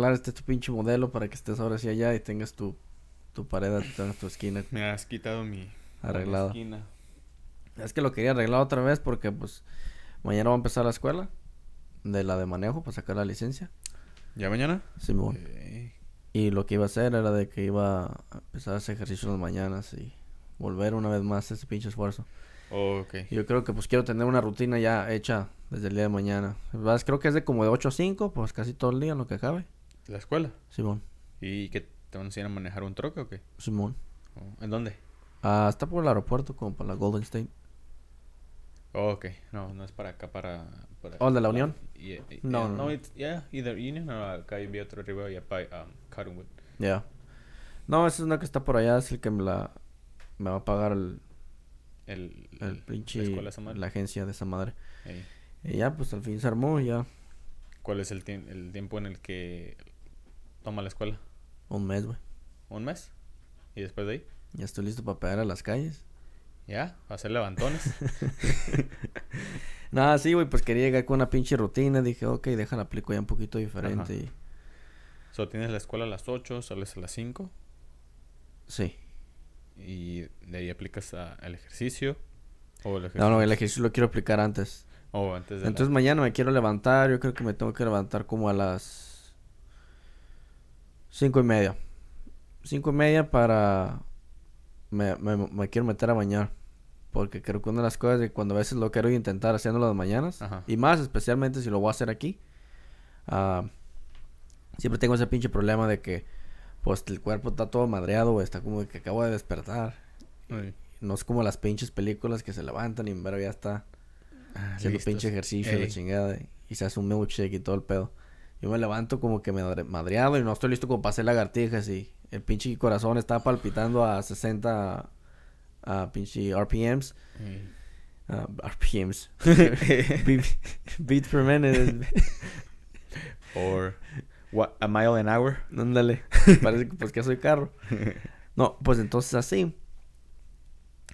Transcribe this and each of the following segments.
Arreglar este tu pinche modelo para que estés ahora sí allá y tengas tu, tu pared, tengas tu esquina Me has quitado mi arreglada. mi esquina. Es que lo quería arreglar otra vez porque pues mañana va a empezar la escuela de la de manejo para sacar la licencia. ¿Ya mañana? Simón. Eh, Y lo que iba a hacer era de que iba a empezar a hacer ejercicio en las mañanas y volver una vez más ese pinche esfuerzo. oh, ok. Y Yo creo que pues quiero tener una rutina ya hecha desde el día de mañana. Creo que es de como de 8 a 5, pues casi todo el día en lo que acabe. ¿La escuela? Simón, ¿Y qué te van a enseñar a manejar un troque o qué? Simón. Oh, ¿En dónde? Ah, está por el aeropuerto como para la Golden State. Oh, ok. No, no es para acá, para... para ¿Oh, el de la Unión? Yeah, yeah, No, no, no. no. it's- yeah, either Union o acá vi otro arriba y by um, Cottonwood. Ya. No, esa es una que está por allá, es el que me la... Me va a pagar el, El, el la pinche... madre. La agencia de esa madre. Ey. Y ya, pues al fin se armó, ya ¿Cuál es el, tiem- el tiempo en el que toma la escuela? un mes, güey. ¿Un mes? ¿Y después de ahí? Ya estoy listo para pegar a las calles. ¿Ya? ¿Hacer levantones? Nada, sí, güey, pues quería llegar con una pinche rutina. Dije, ok, déjala aplico ya un poquito diferente. Ajá. Y... so, tienes la escuela a las 8, sales a las 5 Sí. y de ahí aplicas a- el ejercicio. O el No, no, el ejercicio lo quiero aplicar antes. O antes de la- Entonces mañana me quiero levantar. Yo creo que me tengo que levantar como a las cinco y media. Cinco y media para... Me, me, me quiero meter a bañar. Porque creo que una de las cosas de cuando a veces lo quiero intentar haciendo las mañanas. Ajá. Y más especialmente si lo voy a hacer aquí. ah, siempre tengo ese pinche problema de que... Pues el cuerpo está todo madreado. Está como que acabo de despertar. No es como las pinches películas que se levantan y pero ya está haciendo listos. pinche ejercicio, la chingada, y- y se hace un milkshake y todo el pedo. Yo me levanto como que me madre- madreado y no estoy listo como para hacer lagartijas y el pinche corazón está palpitando a 60 a pinche RPMs. Ey. ah, RPMs. Beat- Beats per minute. Or what, a mile an hour. Ándale. Parece que pues que soy carro. No, pues entonces así.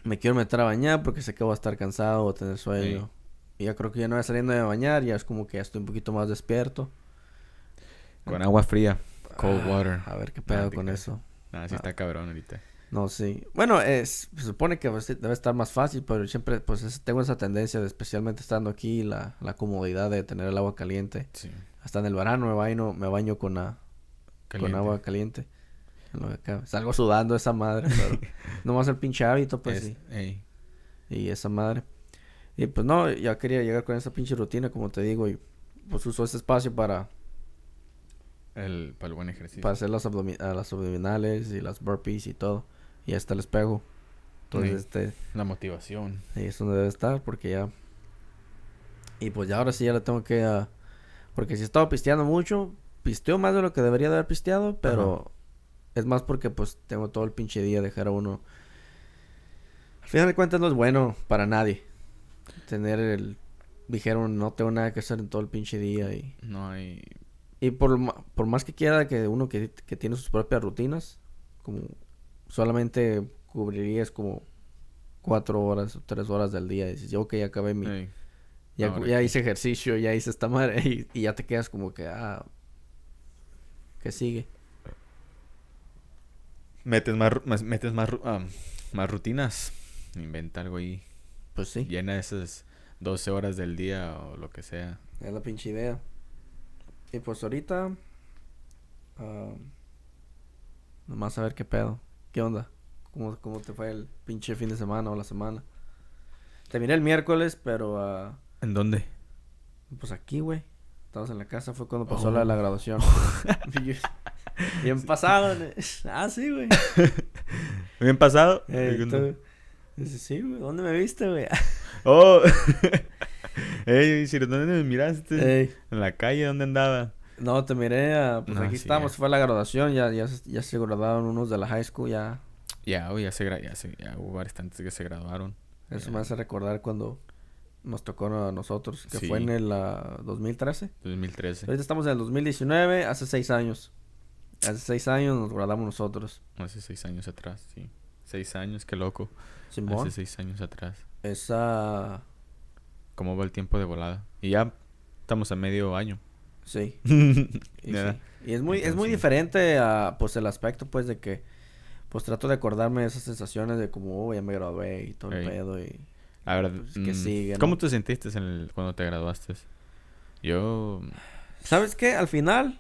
Me quiero meter a bañar porque sé que voy a estar cansado o tener sueño. Y ya creo que ya no voy saliendo de bañar, ya es como que ya estoy un poquito más despierto. Con agua fría. Cold Ah, water. A ver qué pedo con eso. Nah, sí Ah. está cabrón ahorita. No, sí. Bueno, es, se supone que debe estar más fácil, pero siempre pues es- tengo esa tendencia, de, especialmente estando aquí, la, la comodidad de tener el agua caliente. Sí. Hasta en el verano me baño, me baño con, la- con agua caliente. En lo que cabe. Salgo sudando esa madre, pero no más el pinche hábito, pues Es- sí. ey. Y esa madre. Y pues no, ya quería llegar con esa pinche rutina, como te digo, y pues uso ese espacio para, El, para el buen ejercicio. para hacer las, abdomi- las abdominales y las burpees y todo. Y hasta el espejo. Entonces, Sí. este, La motivación. ahí es donde debe estar, porque ya. Y pues ya ahora sí ya le tengo que. ah, porque si he estado pisteando mucho, pisteo más de lo que debería de haber pisteado, pero es más porque pues tengo todo el pinche día dejar a uno. Al final de cuentas no es bueno para nadie. Tener el. Dijeron, no tengo nada que hacer en todo el pinche día y. No hay. Y por, ma- por más que quiera que uno que, que tiene sus propias rutinas, como solamente cubrirías como cuatro horas o tres horas del día. Y dices, ok, ya acabé mi... Ya, hice ejercicio, ya hice esta madre y, y ya te quedas como que, ah... ¿Qué sigue? Metes más, más- metes más, am, más rutinas. Inventa algo ahí. Pues sí, Llena esas 12 horas del día o lo que sea. es la pinche idea. Y pues ahorita... ah, nomás a ver qué pedo. ¿Qué onda? ¿Cómo, ¿Cómo te fue el pinche fin de semana o la semana? Te miré el miércoles, pero... ah, ¿En dónde? Pues aquí, güey. Estabas en la casa, fue cuando pasó Oh. la, la graduación. Bien pasado. Ah, sí, güey. ¿Bien pasado? Eh, ¿Qué tú- onda? Dice, sí, güey. ¿Dónde me viste, güey? Oh. Ey, si ¿dónde me miraste? Ey, En la calle, ¿dónde andaba? No, te miré. ah, pues No, aquí sí, estamos. ya. Fue la graduación. Ya, ya, se- ya se graduaron unos de la high school. Ya. Ya, ya se, ya se, ya hubo bastantes que se graduaron. Eso Ya. me hace recordar cuando nos tocó a nosotros. Que Sí. fue en el ah, 2013. 2013. Ahorita estamos en el 2019. Hace seis años. Hace seis años nos graduamos nosotros. Hace seis años atrás, sí. Seis años, qué loco. Simón. Hace seis años atrás. Esa... ¿Cómo va el tiempo de volada? Y ya estamos a medio año. Sí. Y, Ya. sí. Y es muy, es muy diferente a, pues, el aspecto, pues, de que, pues, trato de acordarme de esas sensaciones de como, oh, ya me gradué y todo el pedo y... A ver, Pues, que mm, sigue, ¿no? ¿cómo te sentiste en el- cuando te graduaste? Yo... ¿Sabes qué? Al final,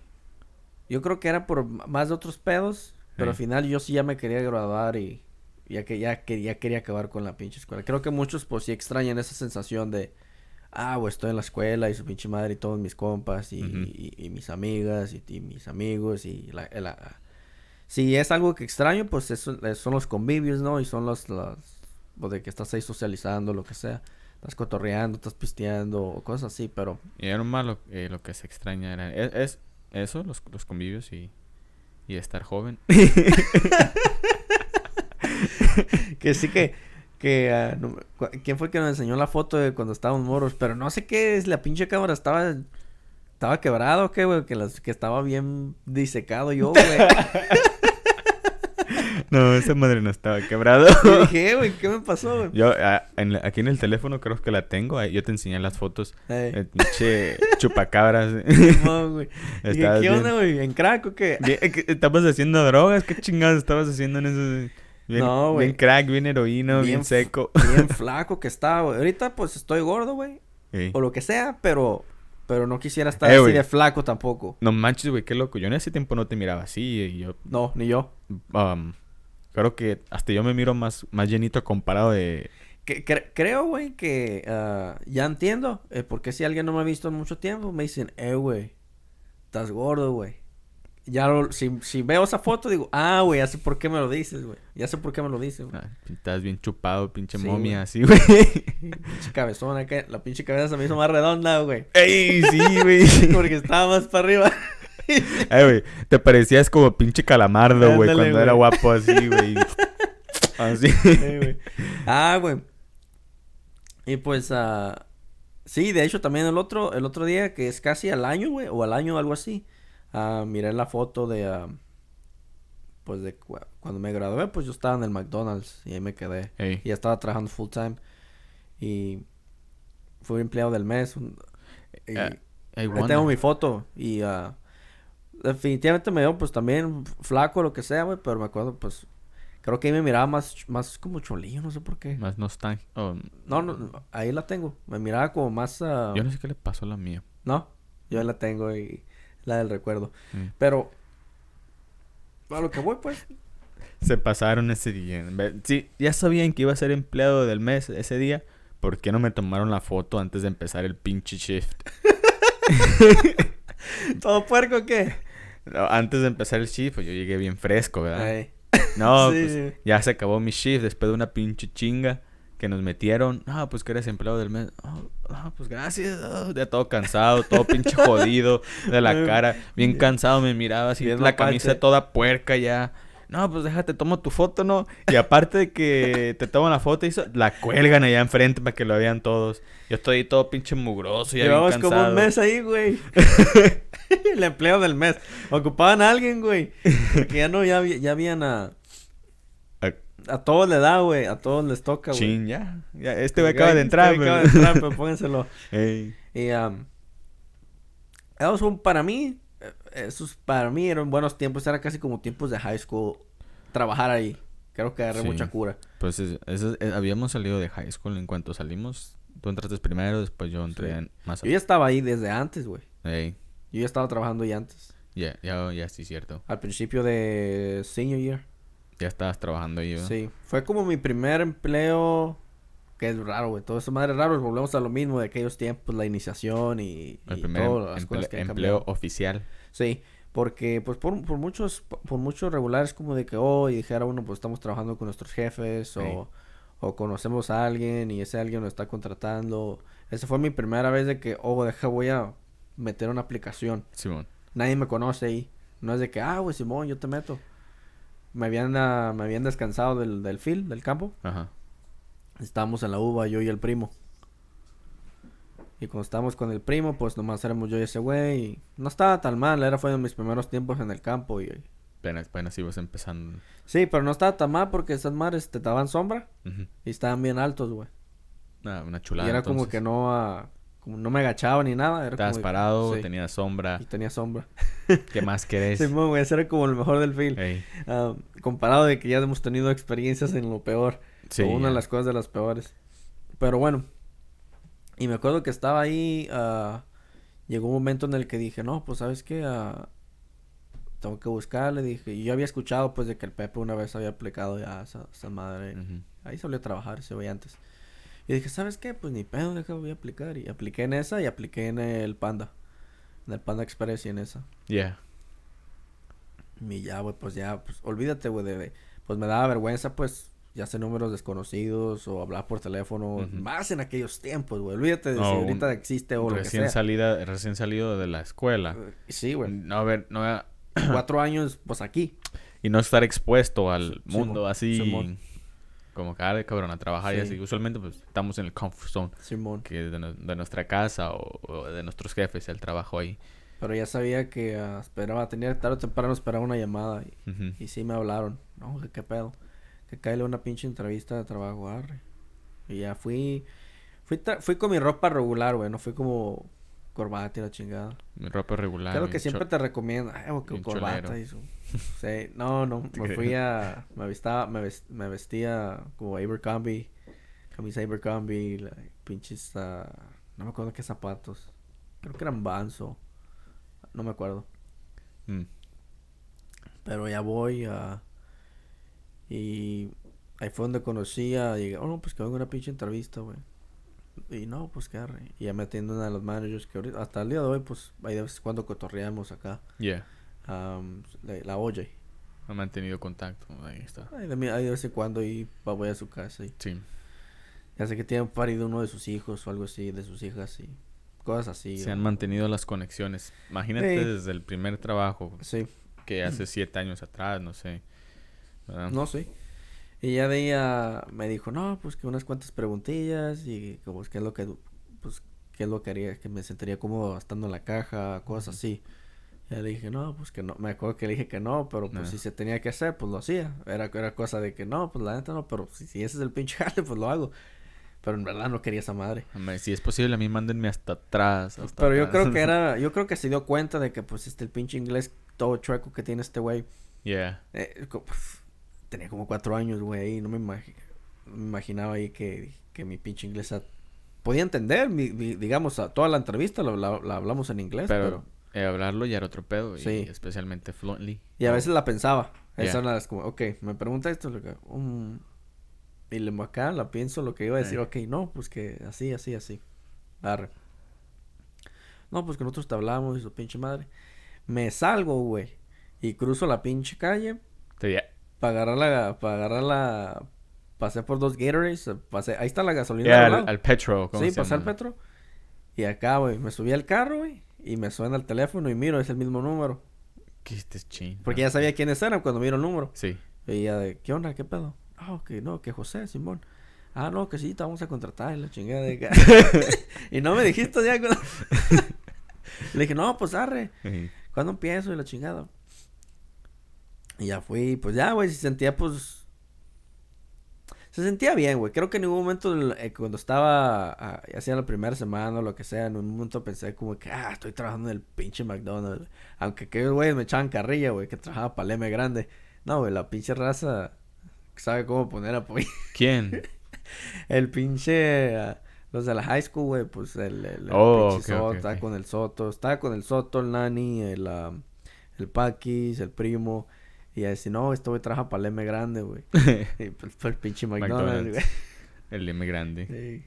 yo creo que era por más de otros pedos, pero al final yo sí ya me quería graduar y ya que ya, que, ya quería acabar con la pinche escuela. Creo que muchos, pues, sí extrañan esa sensación de, ah, güey, estoy en la escuela y su pinche madre y todos mis compas y, Ujú. y- y mis amigas y, y mis amigos y la... la- Si es algo que extraño, pues eso, eh, son los convivios, ¿no? Y son los, los, o de que estás ahí socializando, lo que sea. Estás cotorreando, estás pisteando o cosas así, pero... Y era malo eh, lo que se extraña era es, es eso, los, los convivios y, y estar joven. que sí que que ah, no quién fue que nos enseñó la foto de cuando estábamos moros pero no sé qué es la pinche cámara estaba estaba quebrado o qué güey que las que estaba bien disecado yo güey no, esa madre no estaba quebrado. y dije "Eh, güey qué me pasó güey Yo ah, en aquí en el teléfono creo que la tengo. Yo te enseñé las fotos. El pinche chupacabras. Güey. Estabas ¿qué onda güey en crack o qué eh, ¿qué- ¿Estabas haciendo drogas? ¿Qué chingados estabas haciendo en eso? Bien, No, güey. Bien crack, bien heroína, bien, seco. bien flaco que estaba güey ahorita pues estoy gordo güey Ey. o lo que sea pero pero no quisiera estar Eh, así de flaco tampoco No manches, güey, qué loco. Yo en ese tiempo no te miraba así. Y yo, no ni yo um, creo que hasta yo me miro más, más llenito comparado de... Que, cre- creo, güey, que ah, ya entiendo. Eh, porque si alguien no me ha visto en mucho tiempo, me dicen, eh, güey, estás gordo, güey. Ya lo- si, si veo esa foto, digo, ah, güey, ya sé por qué me lo dices, güey. Ya sé por qué me lo dices, güey. ah, estás bien chupado, pinche Sí, momia, así, güey. Pinche cabezona, acá, la pinche cabeza se me hizo más redonda, güey. ¡Ey, sí, güey! Porque estaba más para arriba. Ay, güey, te parecías como pinche calamardo, güey, cuando era guapo así, güey. Así. Ah, güey. Y pues, ah, sí, de hecho también el otro, el otro día, que es casi al año, güey, o al año algo así, ah, miré la foto de, ah, pues de cu- cuando me gradué, pues yo estaba en el McDonald's y ahí me quedé. Ey. Y estaba trabajando full time y fui empleado del mes. un- y Ah, I ahí tengo mi foto y ah, definitivamente me veo pues también flaco, lo que sea, güey, pero me acuerdo pues... Creo que ahí me miraba más, más como cholillo, no sé por qué. Más nostálgico. Oh, No, no, ahí la tengo. Me miraba como más... yo no sé qué le pasó a la mía. No, yo ahí la tengo y la del recuerdo. Mm. Pero... A lo que voy, pues. Se pasaron ese día. Sí, ya sabían que iba a ser empleado del mes ese día. ¿Por qué no me tomaron la foto antes de empezar el pinche shift? ¿Todo puerco o qué? No, antes de empezar el shift, pues yo llegué bien fresco, ¿verdad? Ay. No, Sí, pues ya se acabó mi shift después de una pinche chinga que nos metieron. Ah, pues que eres empleado del mes. Ah, pues gracias. Ah, ya todo cansado, todo pinche jodido de la cara. Bien cansado me miraba así, la camisa mapache. toda puerca ya. No, pues déjate, tomo tu foto, ¿no? Y aparte de que te toman la foto, y la cuelgan allá enfrente para que lo vean todos. Yo estoy ahí todo pinche mugroso, ya bien Llevamos cansado. como un mes ahí, güey. el empleo del mes. Ocupaban a alguien, güey. Porque ya no, ya, ya habían a... A todos le da, güey. A todos les toca, güey. Chin, ya. ya. Este güey acaba de Este entrar, güey acaba de entrar, pero póngenselo. Ey. Y, um, esos son para mí, eh, esos para mí eran buenos tiempos, era casi como tiempos de high school, trabajar ahí. Creo que agarré Sí. mucha cura. Pues es- eso- eh, habíamos salido de high school en cuanto salimos. Tú entraste primero, después yo entré Sí. en más. Yo ya estaba ahí desde antes, güey. Ey, Yo ya estaba trabajando ahí antes. Ya, ya, ya, sí, cierto. Al principio de senior year. Ya estabas trabajando ahí, ¿verdad? Sí. Fue como mi primer empleo. Que es raro, güey. Todo eso madre raro. Volvemos a lo mismo de aquellos tiempos, la iniciación y, El y primer todas las emple- cosas que han empleo cambiado. oficial. Sí, porque pues por, por muchos por muchos regulares como de que oh y dijera uno pues estamos trabajando con nuestros jefes Sí. o, o conocemos a alguien y ese alguien nos está contratando. Esa fue mi primera vez de que oh deja voy a meter una aplicación. Simón. Nadie me conoce ahí. No es de que ah güey Simón yo te meto. Me habían ah, me habían descansado del del field del campo. Ajá. Estábamos en la uva yo y el primo. Y cuando estábamos con el primo, pues nomás éramos yo y ese güey. Y no estaba tan mal, era fue de mis primeros tiempos en el campo. Y, Apenas, apenas ibas empezando. Sí, pero no estaba tan mal porque esas madres te daban sombra y estaban bien altos, güey. Ah, una chulada. y era como que no, ah, como no me agachaba ni nada. Era Estabas como, parado, sí, tenías sombra. Y tenía sombra. ¿Qué más querés? Simón, güey, ese era como el mejor del film. Ah, comparado de que ya hemos tenido experiencias en lo peor. Sí. o una de las cosas de las peores. Pero bueno. Y me acuerdo que estaba ahí. ah, llegó un momento en el que dije, no, pues sabes qué, Ah, tengo que buscarle. Dije, y yo había escuchado pues de que el Pepe una vez había aplicado ya a esa, esa madre. Ahí solía trabajar ese güey antes. Y dije, ¿sabes qué? Pues ni pedo, deja, voy a aplicar. Y apliqué en esa y apliqué en el Panda. En el Panda Express y en esa. Yeah. Y ya, güey, pues ya, pues olvídate, güey, de, de- Pues me daba vergüenza, pues, ya sé números desconocidos o hablar por teléfono. Más en aquellos tiempos, güey. Olvídate de No, si ahorita existe o lo que sea. salida, recién salido de la escuela. Eh, Sí, güey. No, a ver, no Cuatro años, pues aquí. y no estar expuesto al mundo así Simón. Como cada cabrón a trabajar y Sí. así. Usualmente pues estamos en el comfort zone Simón. que es de, nu- de nuestra casa o, o de nuestros jefes el trabajo ahí. Pero ya sabía que ah, esperaba, tenía tarde o temprano esperaba una llamada. Y, sí me hablaron. No, que qué pedo. Que cae una pinche entrevista de trabajo, arre. Y ya fui. Fui, fui con mi ropa regular, güey. No fui como corbata y la chingada. Mi ropa regular. Claro que siempre te recomiendo, ay, bien con corbata y su... Sí, no, no, me fui a... Me vestía, me, me vestía como Abercrombie, camisa Abercrombie, la- pinches... ah, no me acuerdo qué zapatos. Creo que eran Vans o... No me acuerdo. Mm. Pero ya voy a... Y ahí fue donde conocí a... Oh, no, pues que vengo a una pinche entrevista, güey. Y no, pues que arre. Y ya me atiende una de los managers que ahorita, hasta el día de hoy, pues, ahí de vez en cuando cotorreamos acá. Yeah. am, la, la. No he mantenido contacto. Ahí está. Ahí de, mi- ahí de vez en cuando y voy a su casa y Sí. ya sé que tiene parido uno de sus hijos o algo así, de sus hijas y cosas así. Se o- han mantenido las conexiones. Imagínate Sí. desde el primer trabajo Sí, que hace siete años atrás, no sé. ¿verdad? no sé. Y ya de ella me dijo, no, pues que unas cuantas preguntillas y como es que es lo que, pues, qué es lo que haría, que me sentiría cómodo estando en la caja, cosas así. Ya le dije, no, pues que no, me acuerdo que le dije que no, pero pues Ah. si se tenía que hacer, pues lo hacía. Era, era cosa de que no, pues la neta no, pero si, si ese es el pinche jale, pues lo hago. Pero en verdad no quería esa madre. Hombre, Si es posible, a mí mándenme hasta atrás. hasta Pero yo creo que era, yo creo que se dio cuenta de que pues este el pinche inglés todo chueco que tiene este güey. Yeah. eh, tenía como cuatro años, güey, ahí, no me, me imaginaba ahí que, que mi pinche inglés a- podía entender, mi- mi- digamos, a toda la entrevista la, la- la hablamos en inglés, pero, Pero eh, hablarlo ya era otro pedo. Sí. Y especialmente fluently. y a veces la pensaba, esa era las como, ok, me pregunta esto, lo que, um, y le acá la pienso lo que iba a decir, Eh. ok, no, pues que así, así, así, arre. No, pues que nosotros te hablamos y su pinche madre. Me salgo, güey, y cruzo la pinche calle Te para agarrar la, para agarrar la, pasé por dos Gatorades, pasé, ahí está la gasolina Yeah, al al, Petro. ¿cómo Sí, se pasé al? Petro. Y acá, güey, me subí al carro, güey, y me suena el teléfono y miro, es el mismo número. ¿Qué este es ching? Porque ya sabía quiénes eran cuando miro el número. Sí. Y ya de, ¿qué onda? ¿Qué pedo? Ah, que no, que José, Simón. Ah, no, que sí, te vamos a contratar y la chingada de acá. y no me dijiste ya cuando... Le dije, no, pues arre. Ujú. ¿Cuándo empiezo? Y la chingada. Y ya fui, pues ya, güey, se sentía, pues... Se sentía bien, güey. Creo que en ningún momento, eh, cuando estaba, ah, ya sea la primera semana o lo que sea, en un momento pensé como que, ah, estoy trabajando en el pinche McDonald's. Aunque que güey me echaban carrilla, güey, que trabajaba para el M grande. No, güey, la pinche raza sabe cómo poner apoyo. ¿Quién? el pinche... ah, los de la high school, güey, pues el, el, el Oh, pinche Soto, estaba con el Soto, estaba con el Soto, el Nani, el, ah, el Paquis, el primo. Y a decir, no, este güey trabaja para el M grande, güey. y pues fue el pinche McDonald's, güey. el M grande. Sí.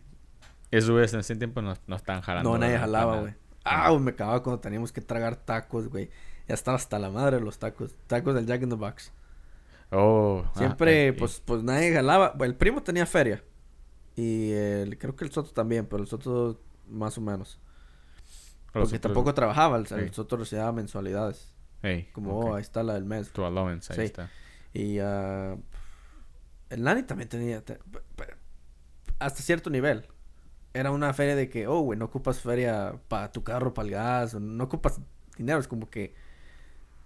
Eso, güey, en ese tiempo no, no estaban jalando. No, nadie jalaba, güey. Ah, güey, me acababa cuando teníamos que tragar tacos, güey. Ya estaba hasta la madre de los tacos. Tacos del Jack in the Box. Oh. ah, Siempre, eh, pues, pues nadie jalaba. El primo tenía feria. Y el, creo que el Soto también, pero el Soto más o menos. Porque otros- tampoco trabajaba, el, el Sí. Soto recibía mensualidades. Ey, Como, ok. oh, ahí está la del mes. Tu allowance, ahí Sí. está. Y ah, el Nani también tenía, te- hasta cierto nivel. Era una feria de que, oh, güey, no ocupas feria para tu carro, para el gas, o no ocupas dinero. Es como que,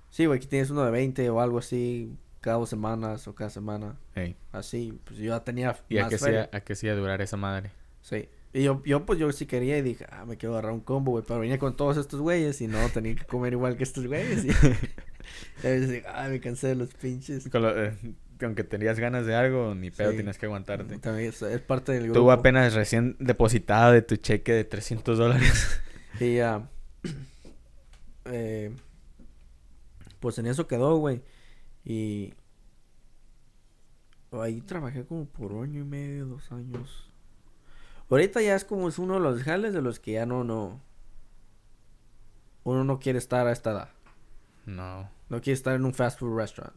sí, güey, aquí tienes uno de 20 o algo así, cada dos semanas o cada semana. Ey. Así, pues yo ya tenía ¿Y a más qué, feria. hacía, a qué hacía durar esa madre? Sí. Y yo, yo, pues, yo sí quería y dije, ah, me quiero agarrar un combo, güey. Pero venía con todos estos güeyes y no, tenía que comer igual que estos güeyes. Y, y a veces digo, ah, me cansé de los pinches. Con lo- eh, aunque tenías ganas de algo, ni pedo Sí. tienes que aguantarte. También es, es parte del Tú grupo. apenas recién depositada de tu cheque de 300 dólares. Y ya. eh, pues en eso quedó, güey. Y. Ahí trabajé como por año y medio, dos años. Ahorita ya es como es uno de los jales de los que ya no, no. Uno no quiere estar a esta edad. No. No quiere estar en un fast food restaurant.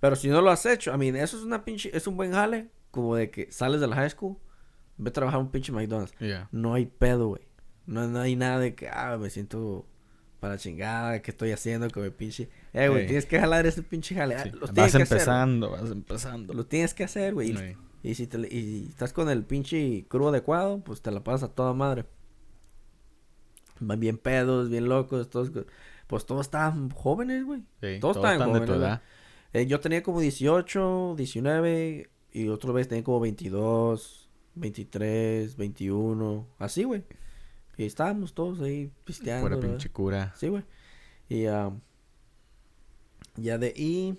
Pero si no lo has hecho, I mean, eso es una pinche, es un buen jale. Como de que sales de la high school, ve a trabajar un pinche McDonald's. Ya. No hay pedo, güey. No, no hay nada de que, ah, me siento para chingada, que estoy haciendo con mi pinche. Eh, güey, Ey. tienes que jalar ese pinche jale. Ah, Sí. Lo tienes Vas que hacer, empezando, vas empezando. Lo tienes que hacer, güey. Y, si te, y estás con el pinche crew adecuado, pues te la pasas a toda madre. Van bien pedos, bien locos, todos. Pues todos estaban jóvenes, güey. Sí, Todos todos estaban están de tu jóvenes, edad. Eh, yo tenía como 18, 19 y otra vez tenía como 22, 23, 21, así, güey. Y estábamos todos ahí pisteando. ¿no? pinche cura. Sí, güey. Y am, ya de ahí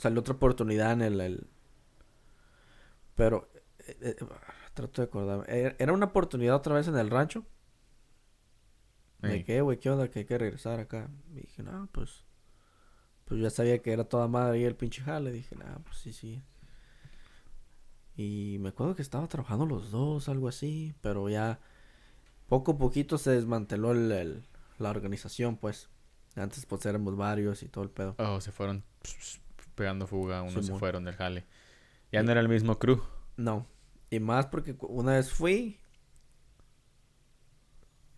salió otra oportunidad en el... el- Pero eh, eh, trato de acordarme. Era- Era una oportunidad otra vez en el rancho. De que, güey, ¿qué onda? Que hay que regresar acá. Y dije, no, pues... Pues ya sabía que era toda madre y el pinche jale. Dije, no, pues sí, sí. Y me acuerdo que estaba trabajando los dos, algo así. Pero ya... Poco a poquito se desmanteló el, el- la organización, pues. Antes, pues, éramos varios y todo el pedo. Oh, se fueron pegando fuga, unos se fueron del jale. Ya Y- no era el mismo crew. No. Y más porque una vez fui.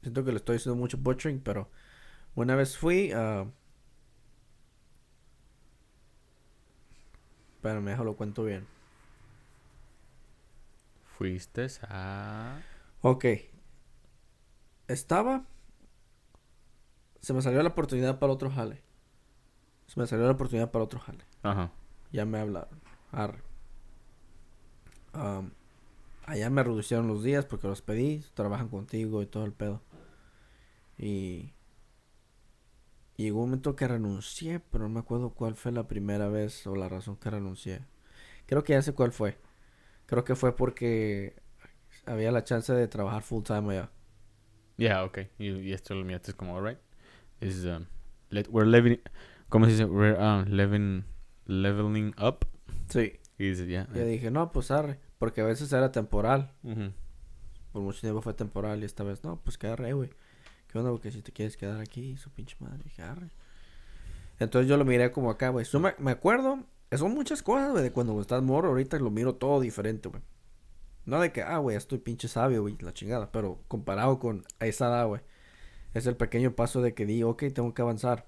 Siento que le estoy haciendo mucho butchering, pero una vez fui a. Espérame, déjalo cuento bien. Fuiste a... Ok. Estaba. Se me salió la oportunidad para otro jale. Se me salió la oportunidad para otro jale. Ajá. Ya me hablaron. Arre. Allá me reducieron los días porque los pedí. Trabajan contigo y todo el pedo. Y. y llegó un momento que renuncié, pero no me acuerdo cuál fue la primera vez o la razón que renuncié. Creo que ya sé cuál fue. Creo que fue porque había la chance de trabajar full time allá. Ya, ok. Y, y esto lo miraste como, alright. Is, um, let, we're living... ¿Cómo se dice? We're uh, living, leveling up. Sí. Y dices, ya. Yo dije, no, pues arre. Porque a veces era temporal. Por mucho tiempo fue temporal y esta vez no, pues que arre, güey. ¿Qué onda? Porque si te quieres quedar aquí, su pinche madre, dije, arre. Entonces yo lo miré como acá, güey. Me, me acuerdo, son muchas cosas, güey, de cuando estás morro, ahorita lo miro todo diferente, güey. No de que, ah, güey, estoy pinche sabio, güey, la chingada, pero comparado con a esa edad, güey. Es el pequeño paso de que di, ok, tengo que avanzar.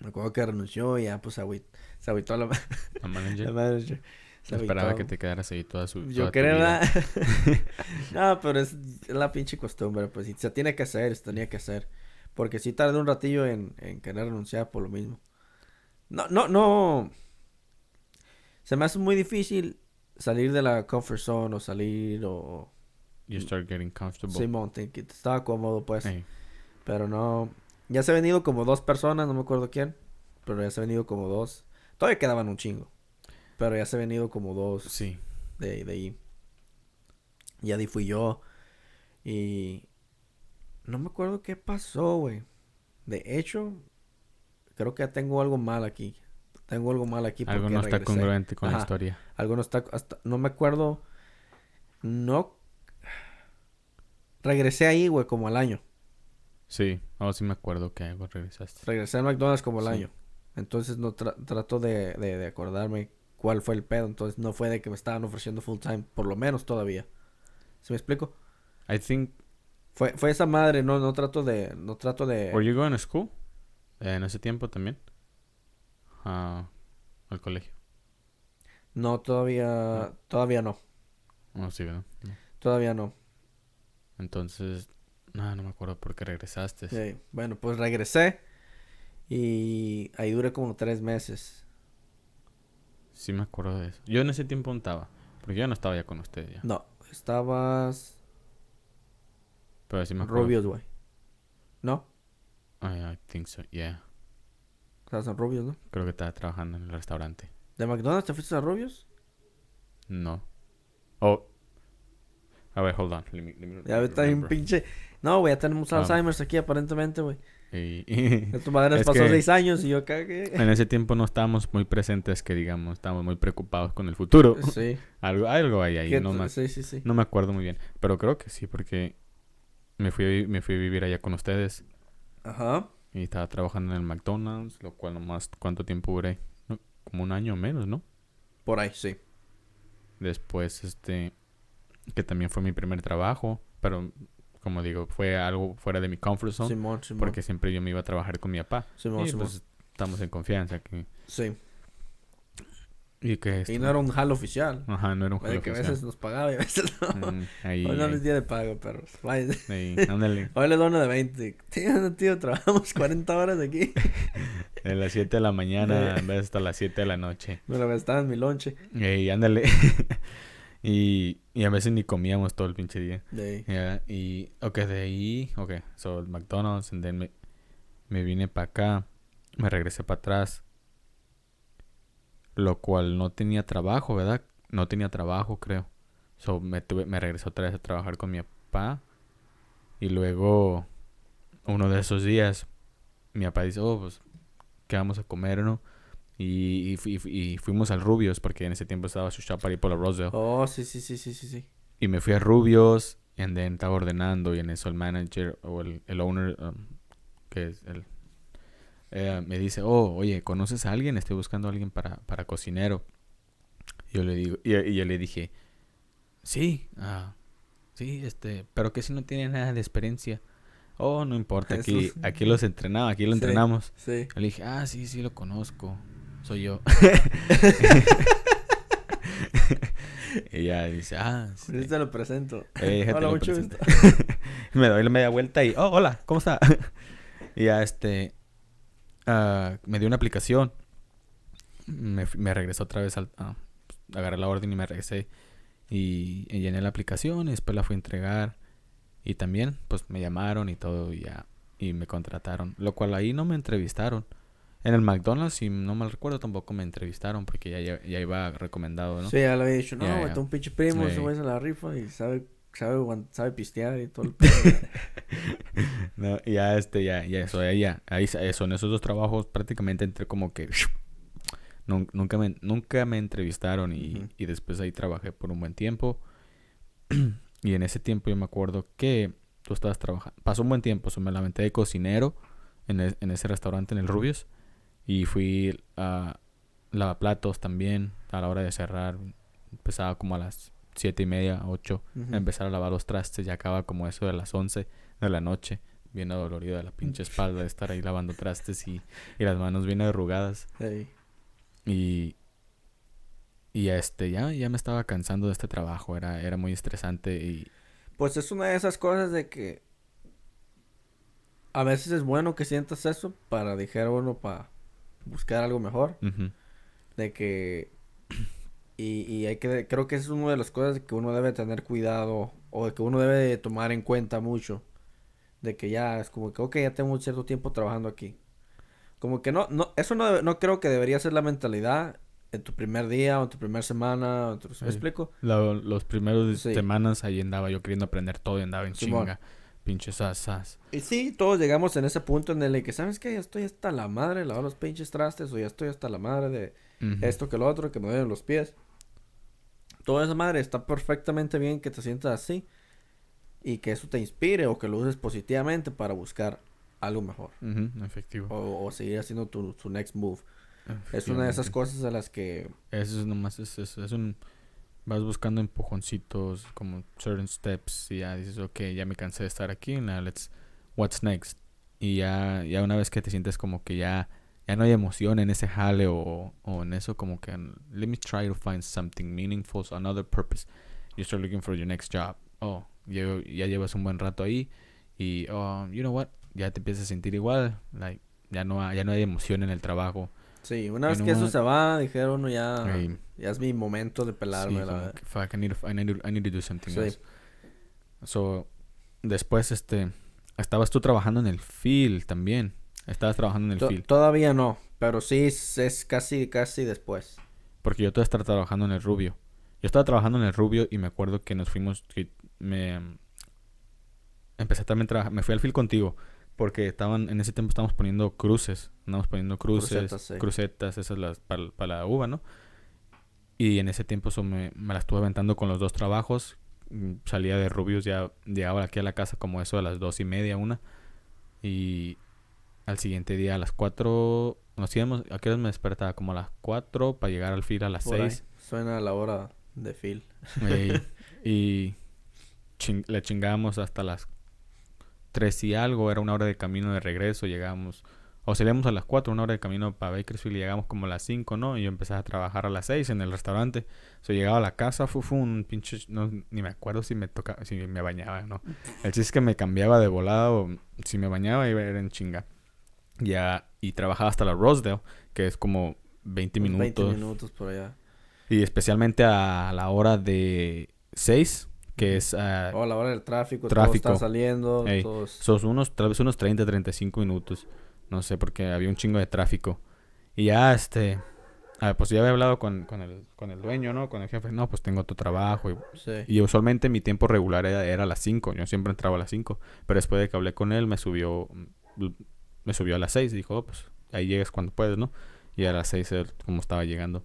Me acuerdo que renunció y ya, pues, agüit, se agüitó la, La manager. la manager. Se Esperaba que te quedaras ahí toda su Yo toda tu creo la... no, pero es, la pinche costumbre, pues. se tiene que hacer, se tenía que hacer. Porque sí tardé un ratillo en, en querer renunciar por lo mismo. No, no, no. Se me hace muy difícil salir de la comfort zone o salir o... You start getting comfortable. Simón, te- estaba cómodo, pues. Pero no... Ya se han venido como dos personas, no me acuerdo quién. Pero ya se han venido como dos. Todavía quedaban un chingo. Pero ya se han venido como dos Sí. de, de ahí. Ya de ahí fui yo. Y no me acuerdo qué pasó, güey. De hecho, creo que ya tengo algo mal aquí. Tengo algo mal aquí Algo no está regresé. congruente con la historia. Algo no está hasta no me acuerdo. No regresé ahí, güey, como al año. Sí. Oh, sí me acuerdo que algo regresaste. Regresé al McDonald's como al Sí. año. Entonces no tra- trato de, de, de acordarme cuál fue el pedo. Entonces no fue de que me estaban ofreciendo full time, por lo menos todavía. ¿Se me explico? I think... Fue, fue esa madre, no, no trato de, no trato de... Were you going to school? Eh, en ese tiempo también. Ah, al colegio. No, todavía, todavía no, Oh, sí, ¿verdad? No. todavía no. Entonces... No, no me acuerdo por qué regresaste. Sí, Bueno, pues regresé y ahí duré como tres meses. Sí me acuerdo de eso. Yo en ese tiempo no estaba. Porque yo no estaba ya con usted ya. No, estabas Pero sí me acuerdo. Rubios, güey. ¿No? I, I think so, yeah. Estabas en Rubios, ¿no? Creo que estaba trabajando en el restaurante. ¿De McDonald's te fuiste a Rubios? No. Oh. A ver, hold on. Let me, let me Ya está remember. pinche. No, güey, ya tenemos Ah. Alzheimer's aquí aparentemente, güey. Y- Tu madre pasó seis años y yo cagué. en ese tiempo no estábamos muy presentes, que digamos, estábamos muy preocupados con el futuro. Sí. Algo, algo hay ahí, ¿Qué no, más, sí, sí, sí. no me acuerdo muy bien. Pero creo que sí, porque me fui, me fui a vivir allá con ustedes. Ajá. Y estaba trabajando en el McDonald's, lo cual nomás, ¿cuánto tiempo duré? No, Como un año o menos, ¿no? Por ahí, sí. Después, este, que también fue mi primer trabajo, pero como digo, fue algo fuera de mi comfort zone, Simón, Simón. porque siempre yo me iba a trabajar con mi papá. Simón, y pues estamos en confianza aquí. Sí. Y que Y no era un jalo oficial. Ajá, no era un De juego que a oficial. veces nos pagaba y a veces no. Mm, ahí, Hoy no les día de pago, perros. Ahí, ándale. Hoy les doy uno de 20. Tío, tío, trabajamos 40 horas aquí. De las 7 de la mañana en vez hasta las 7 de la noche. Me lo gastaba en mi lonche. Y ándale. Y, y a veces ni comíamos todo el pinche día. De Ya, y, ok, de ahí, ok, so el McDonald's, and then me, me vine para acá, me regresé para atrás, lo cual no tenía trabajo, ¿verdad? No tenía trabajo, creo. So me, tuve, me regresé otra vez a trabajar con mi papá, y luego, uno de esos días, mi papá dice, oh, pues, ¿qué vamos a comer, no? Y, y, fui- y fuimos al Rubios, porque en ese tiempo estaba su por la Roseville. Oh, sí, sí, sí, sí, sí, sí. Y me fui a Rubios, y then estaba ordenando, y en eso el manager o el, el owner, um, que es el, eh, me dice, oh, oye, ¿conoces a alguien? Estoy buscando a alguien para, para cocinero. Y yo le digo, y, y yo le dije, sí, ah, sí, este, pero que si no tiene nada de experiencia. Oh, no importa, aquí, aquí los entrenamos, aquí lo Sí. entrenamos. Sí. Yo le dije, ah, sí, sí, lo conozco. Soy yo. y ella dice, ah, sí. Pues te lo presento. Eh, Hola, mucho gusto. me doy la media vuelta y, oh, hola, ¿cómo está? y ya, este, ah, me dio una aplicación. Me, me regresó otra vez al, ah, agarré la orden y me regresé. Y, y llené la aplicación y después la fui a entregar. Y también, pues, me llamaron y todo y ya, y me contrataron. Lo cual ahí no me entrevistaron. En el McDonald's, si no mal recuerdo, tampoco me entrevistaron porque ya, ya, ya iba recomendado, ¿no? Sí, ya lo había dicho. No, tengo un pinche primo, Sí. güey se la rifa y sabe, sabe, sabe pistear y todo el. No, ya este, ya, ya eso, ahí ya, ahí en esos dos trabajos prácticamente entré como que nun- nunca me, nunca me entrevistaron y, y después ahí trabajé por un buen tiempo. y en ese tiempo yo me acuerdo que tú estabas trabajando, pasó un buen tiempo, so me lamenté de cocinero en, e- en ese restaurante en el Rubios y fui a lavaplatos también a la hora de cerrar, empezaba como a las siete y media, ocho a empezar a lavar los trastes. Y acaba como eso de las 11 de la noche, bien adolorido de la pinche espalda de estar ahí lavando trastes y, y las manos bien arrugadas. Y, y este, ya, ya me estaba cansando de este trabajo, era, era muy estresante y... Pues es una de esas cosas de que a veces es bueno que sientas eso para dejar uno para buscar algo mejor. De que y, y hay que creo que es una de las cosas que uno debe tener cuidado o de que uno debe de tomar en cuenta mucho. De que ya es como que ok, ya tengo un cierto tiempo trabajando aquí. Como que no, no, eso no, no creo que debería ser la mentalidad en tu primer día o en tu primera semana. o en tu- ¿Me Sí. explico? Lo- los primeros Sí. semanas ahí andaba yo queriendo aprender todo y andaba en chinga, sas, sas. Y sí, todos llegamos en ese punto en el que, ¿sabes qué? Ya estoy hasta la madre de lavar los pinches trastes o ya estoy hasta la madre de esto que lo otro, que me duelen los pies. Toda esa madre está perfectamente bien que te sientas así y que eso te inspire o que lo uses positivamente para buscar algo mejor efectivo. o, o seguir haciendo tu, tu next move. Es una de esas cosas a las que... Eso es nomás, es, es, es un... Vas buscando empujoncitos, como certain steps, y ya dices, ok, ya me cansé de estar aquí, now let's... What's next? Y ya, ya una vez que te sientes como que ya... Ya no hay emoción en ese jale o, o en eso como que... Let me try to find something meaningful, another purpose. You start looking for your next job. Oh, ya, ya llevas un buen rato ahí. Y, oh, you know what? Ya te empiezas a sentir igual. Like, ya no, ya no hay emoción en el trabajo. Sí, una vez que eso se va, dijeron ya, ya es mi momento de sí, pelarme, la que, fuck, I need, to- I need I need to do something Sí. else. So, después, este, estabas tú trabajando en el field también. Estabas trabajando en el field. Todavía no, pero sí es, es casi, casi después. Porque yo todavía estaba trabajando en el Rubio. Yo estaba trabajando en el Rubio y me acuerdo que nos fuimos, que me empecé también a trabajar, me fui al field contigo porque estaban en ese tiempo estábamos poniendo cruces, estábamos poniendo cruces, Crucetas, esas las para, la uva, ¿no? Y en ese tiempo so, me, me la estuve aventando con los dos trabajos. Mm, Salía de Rubios ya llegaba aquí a la casa como eso a las dos y media, una. Y al siguiente día a las cuatro nos íbamos, ¿a qué horas me despertaba? Como a las cuatro para llegar al field a las Por ahí. seis. Suena la hora de. Ey, y chin- le chingábamos hasta las 3 y algo, era una hora de camino de regreso, llegábamos, o salíamos a las 4, una hora de camino para Bakersfield y llegamos como a las 5, ¿no? Y yo empecé a trabajar a las 6 en el restaurante. O sea, llegaba a la casa, fu, fu, un pinche, no, ni me acuerdo si me tocaba, si me bañaba, ¿no? El chiste es que me cambiaba de volada o si me bañaba iba era en chinga. Ya, y trabajaba hasta la Rosedale, que es como 20 Unos minutos. 20 minutos por allá. Y especialmente a la hora de 6, que es ah, O a la hora del tráfico, Tráfico. todo está saliendo, todos... sos unos, tal vez unos 30, 35 minutos. No sé, porque había un chingo de tráfico. Y ya, este, ah, pues ya había hablado con, con, el, con el dueño, ¿no? Con el jefe. No, pues tengo otro trabajo. Y, Sí. y usualmente mi tiempo regular era, era a las 5. Yo siempre entraba a las 5. Pero después de que hablé con él, me subió, mm, me subió a las 6. Dijo, oh, pues ahí llegas cuando puedes, ¿no? Y a las 6 él como estaba llegando.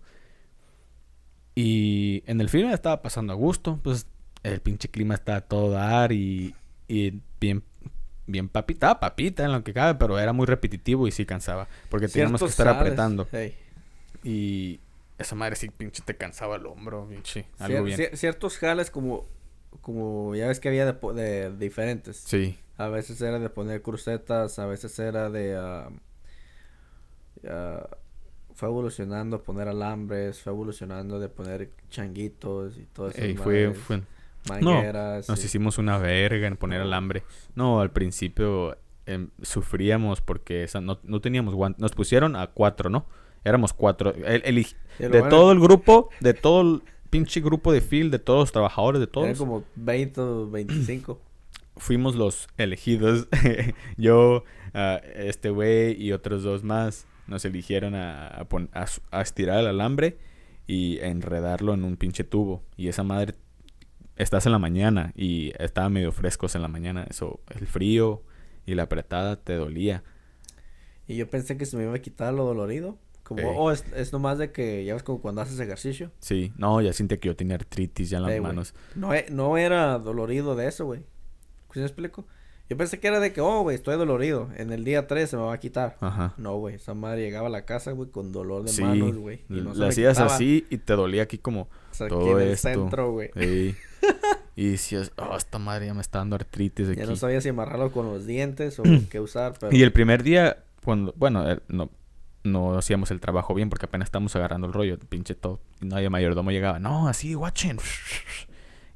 Y en el film estaba pasando a gusto. Pues el pinche clima estaba a todo dar y, y bien, bien papita. Papita en lo que cabe, pero era muy repetitivo y sí cansaba. Porque teníamos que estar apretando. Y esa madre sí pinche te cansaba el hombro, pinche. Algo Cier- bien. cier- ciertos jales como, como ya ves que había de, de diferentes. Sí. A veces era de poner crucetas, a veces era de... ah, fue evolucionando poner alambres, fue evolucionando de poner changuitos y todo eso. Fue, Mangueras. Nos sí. hicimos una verga en poner alambre. No, al principio em, sufríamos porque esa, no, no teníamos guantes. Nos pusieron a cuatro, ¿no? Éramos cuatro. El- el- de bueno, todo el grupo, de todo el pinche grupo de field, de todos los trabajadores, de todos, como 20 o 25. fuimos los elegidos. Yo, ah, este güey y otros dos más nos eligieron a, a pon- a su- a estirar el alambre y a enredarlo en un pinche tubo. Y esa madre, estás en la mañana y estaba medio frescos en la mañana. Eso, el frío y la apretada te dolía. Y yo pensé que se me iba a quitar lo dolorido. Como, oh, es, es nomás de que ya ves como cuando haces ejercicio. Sí, no, ya siente que yo tenía artritis ya en las manos. No, e- no era dolorido de eso, güey. ¿Sí me explico? Yo pensé que era de que, oh, güey, estoy dolorido. En el día 3 se me va a quitar. Ajá. No, güey, esa madre llegaba a la casa, güey, con dolor de Sí, manos, güey. y no se le hacías quitaba. así y te dolía aquí como O sea, aquí todo en el esto. centro, güey. Ey. Y decías, oh, esta madre ya me está dando artritis aquí. Ya no sabía si amarrarlo con los dientes o qué usar, pero... Y el primer día, cuando, bueno, no, no hacíamos el trabajo bien porque apenas estamos agarrando el rollo, pinche todo. Y nadie mayordomo llegaba, no, así, watchen.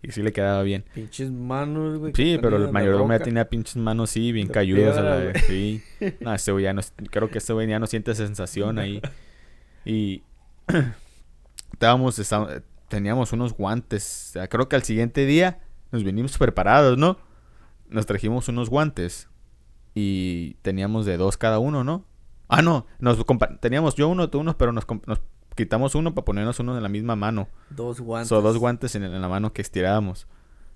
Y sí le quedaba bien. Pinches manos, güey. Sí, pero el mayordomo ya tenía pinches manos, sí, bien cayudas. a la piedra, vez, Sí. No, ese güey ya no, creo que ese güey ya no siente sensación ahí. Y estábamos, estábamos- teníamos unos guantes. O creo que al siguiente día nos vinimos preparados, ¿no? Nos trajimos unos guantes y teníamos de dos cada uno, ¿no? Ah, no, nos teníamos yo uno, tú uno, pero nos, nos quitamos uno para ponernos uno en la misma mano. Dos guantes. So, dos guantes en, en la mano que estirábamos.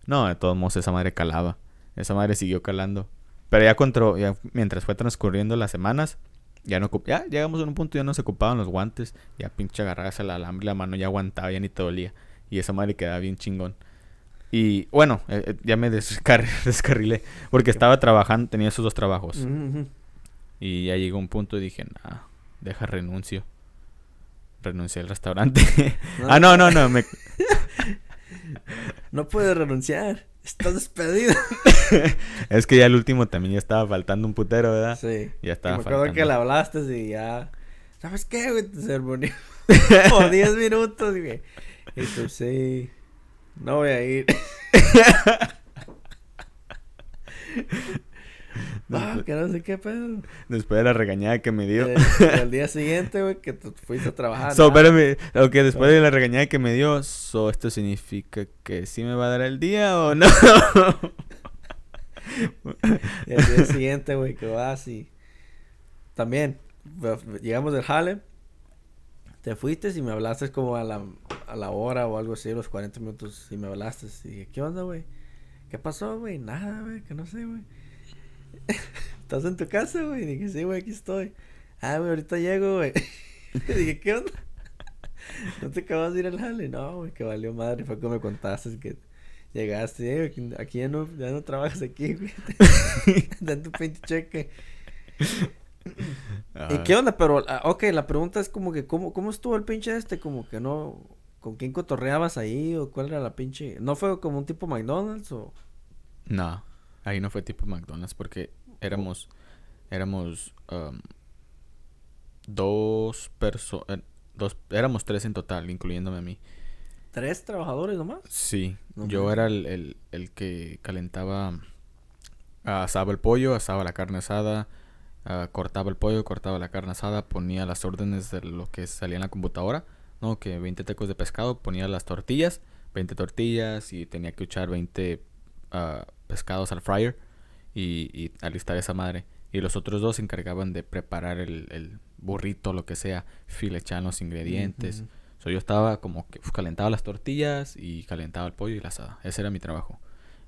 No, de todos modos esa madre calaba. Esa madre siguió calando. Pero ya, contro- ya mientras fue transcurriendo las semanas, ya no ya llegamos a un punto ya no se ocupaban los guantes. Ya pinche agarrabas el alambre, la mano ya aguantaba, ya ni te dolía. Y esa madre quedaba bien chingón. Y bueno, eh, eh, ya me descar- descarrilé. Porque estaba trabajando, tenía esos dos trabajos. Y ya llegó un punto y dije, nah, deja renuncio. Renuncié al restaurante. ah, no, no, no, me, No puedes renunciar. Estás despedido. Es que ya el último también ya estaba faltando un putero, ¿verdad? sí. Ya estaba Y me acuerdo que le hablaste y ya... ¿Sabes qué, güey? Te sermoneó por 10 minutos, güey. Y tú, sí... No voy a ir. Ah, que no sé qué pedo. Después de la regañada que me dio. Eh, el día siguiente, güey, que tú fuiste a trabajar. So, nada. espérame, ok, después de la regañada que me dio, so, ¿esto significa que sí me va a dar el día o no? Y el día siguiente, güey, que vas y... También, llegamos del jale. Te fuiste y me hablaste como a la, a la hora o algo así, los 40 minutos, y me hablaste. Y dije, ¿qué onda, güey? ¿Qué pasó, güey? Nada, güey, que no sé, güey. ¿Estás en tu casa, güey? Dije, sí, güey, aquí estoy. Ah, güey, ahorita llego, güey. dije, ¿qué onda? ¿No te acabas de ir al jale? No, güey, que valió madre. Fue como me contaste que llegaste. "Eh, aquí- ya no, ya no trabajas aquí, güey. Dan tu pinche cheque. ¿Y Ah, qué onda? Pero, ah, ok, la pregunta es como que, ¿cómo, ¿cómo estuvo el pinche este? Como que no... ¿Con quién cotorreabas ahí? ¿O cuál era la pinche...? ¿No fue como un tipo McDonald's o...? No, ahí no fue tipo McDonald's porque éramos, éramos um, dos personas, dos, éramos tres en total, incluyéndome a mí. ¿Tres trabajadores nomás? Sí, No yo era el, el, el que calentaba, asaba el pollo, asaba la carne asada, ah, cortaba el pollo, cortaba la carne asada, ponía las órdenes de lo que salía en la computadora, ¿no? Que 20 tacos de pescado, ponía las tortillas, 20 tortillas y tenía que echar 20 ah, pescados al fryer y, y alistar esa madre. Y los otros dos se encargaban de preparar el, el burrito, lo que sea, filechaban los ingredientes. So, yo estaba como que uf, calentaba las tortillas y calentaba el pollo y la asada. Ese era mi trabajo.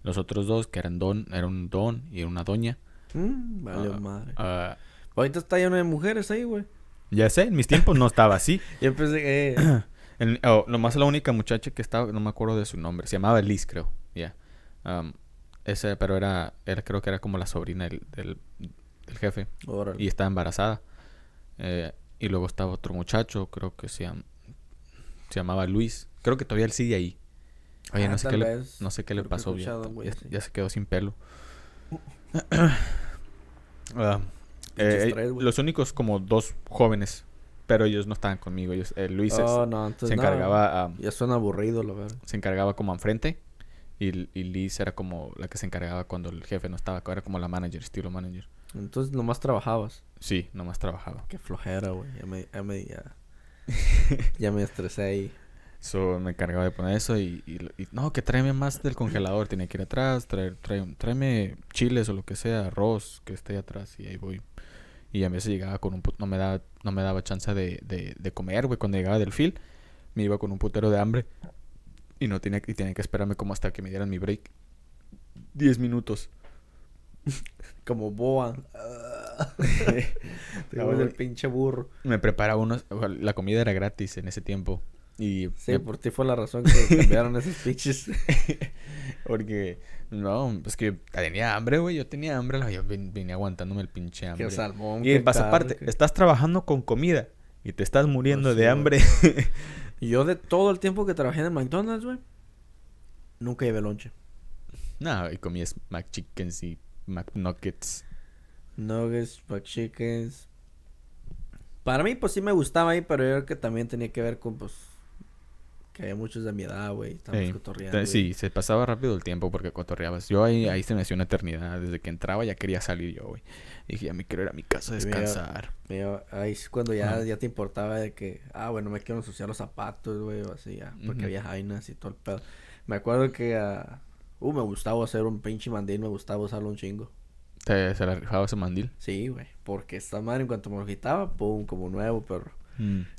Los otros dos, que eran don, era un don y una doña. Mm, vale, ah, madre. ah, Ahorita está lleno de mujeres ahí, güey. ya sé, en mis tiempos no estaba así. Yo pensé que... eh, En- oh, nomás la única muchacha que estaba, no me acuerdo de su nombre, se llamaba Liz, creo. Ya. Um, ese, pero era, era, creo que era como la sobrina del, del, del jefe. órale. Y estaba embarazada. Eh, y luego estaba otro muchacho, creo que se, llam- se llamaba Luis. Creo que todavía él sigue ahí. Oye, Ah, no sé qué le, no sé qué pasó. Güey, ya- se quedó sin pelo. Ah, eh, güey. los únicos como dos jóvenes, pero ellos no estaban conmigo. Ellos, eh, Luis es- Oh, no, se no, encargaba Ya suena aburrido, la verdad. se encargaba como enfrente y, y Liz era como la que se encargaba cuando el jefe no estaba, era como la manager, estilo manager. Entonces nomás trabajabas. Sí, nomás trabajaba. Qué flojera, güey. Ya me, ya me, ya, ya me estresé ahí. So, me encargaba de poner eso y, y- y, no, que tráeme más del congelador, tenía que ir atrás, traer, trae- tráeme chiles o lo que sea, arroz que esté atrás y ahí voy. Y a veces llegaba con un no me daba, no me daba chance de, de, de comer, güey, cuando llegaba del field, me iba con un putero de hambre y no tenía, y tenía que esperarme como hasta que me dieran mi break. 10 minutos. Como boa. Te pinche burro. Me preparaba unos, la comida era gratis en ese tiempo. Y Sí, me- por ti fue la razón que cambiaron esos pinches. Porque, no, es que tenía hambre, güey. Yo tenía hambre, yo ven- venía aguantándome el pinche hambre. que salmón. y carne, aparte, que- estás trabajando con comida y te estás muriendo Pues de hambre. Yo de todo el tiempo que trabajé en el McDonald's, güey, nunca llevé lonche. no, y comías McChickens y McNuggets. Nuggets, chickens. Para mí, pues sí me gustaba ahí, pero yo creo que también tenía que ver con, pues, que había muchos de mi edad, güey. Estábamos Ey, cotorreando. Sí, se pasaba rápido el tiempo porque cotorreabas. Yo ahí, ahí se me hacía una eternidad. Desde que entraba ya quería salir yo, güey. Dije, ya me quiero ir a mi casa a Sí, mira, descansar. Mira, ahí es cuando ya, ya te importaba de que, ah, bueno, me quiero ensuciar los zapatos, güey, o así, ya, porque había jainas y todo el pedo. Me acuerdo que, ah, uh, me gustaba hacer un pinche mandil, me gustaba usarlo un chingo. ¿Te, ¿Se la rifaba ese mandil? Sí, güey, porque esta madre en cuanto me lo quitaba, pum, como nuevo, perro.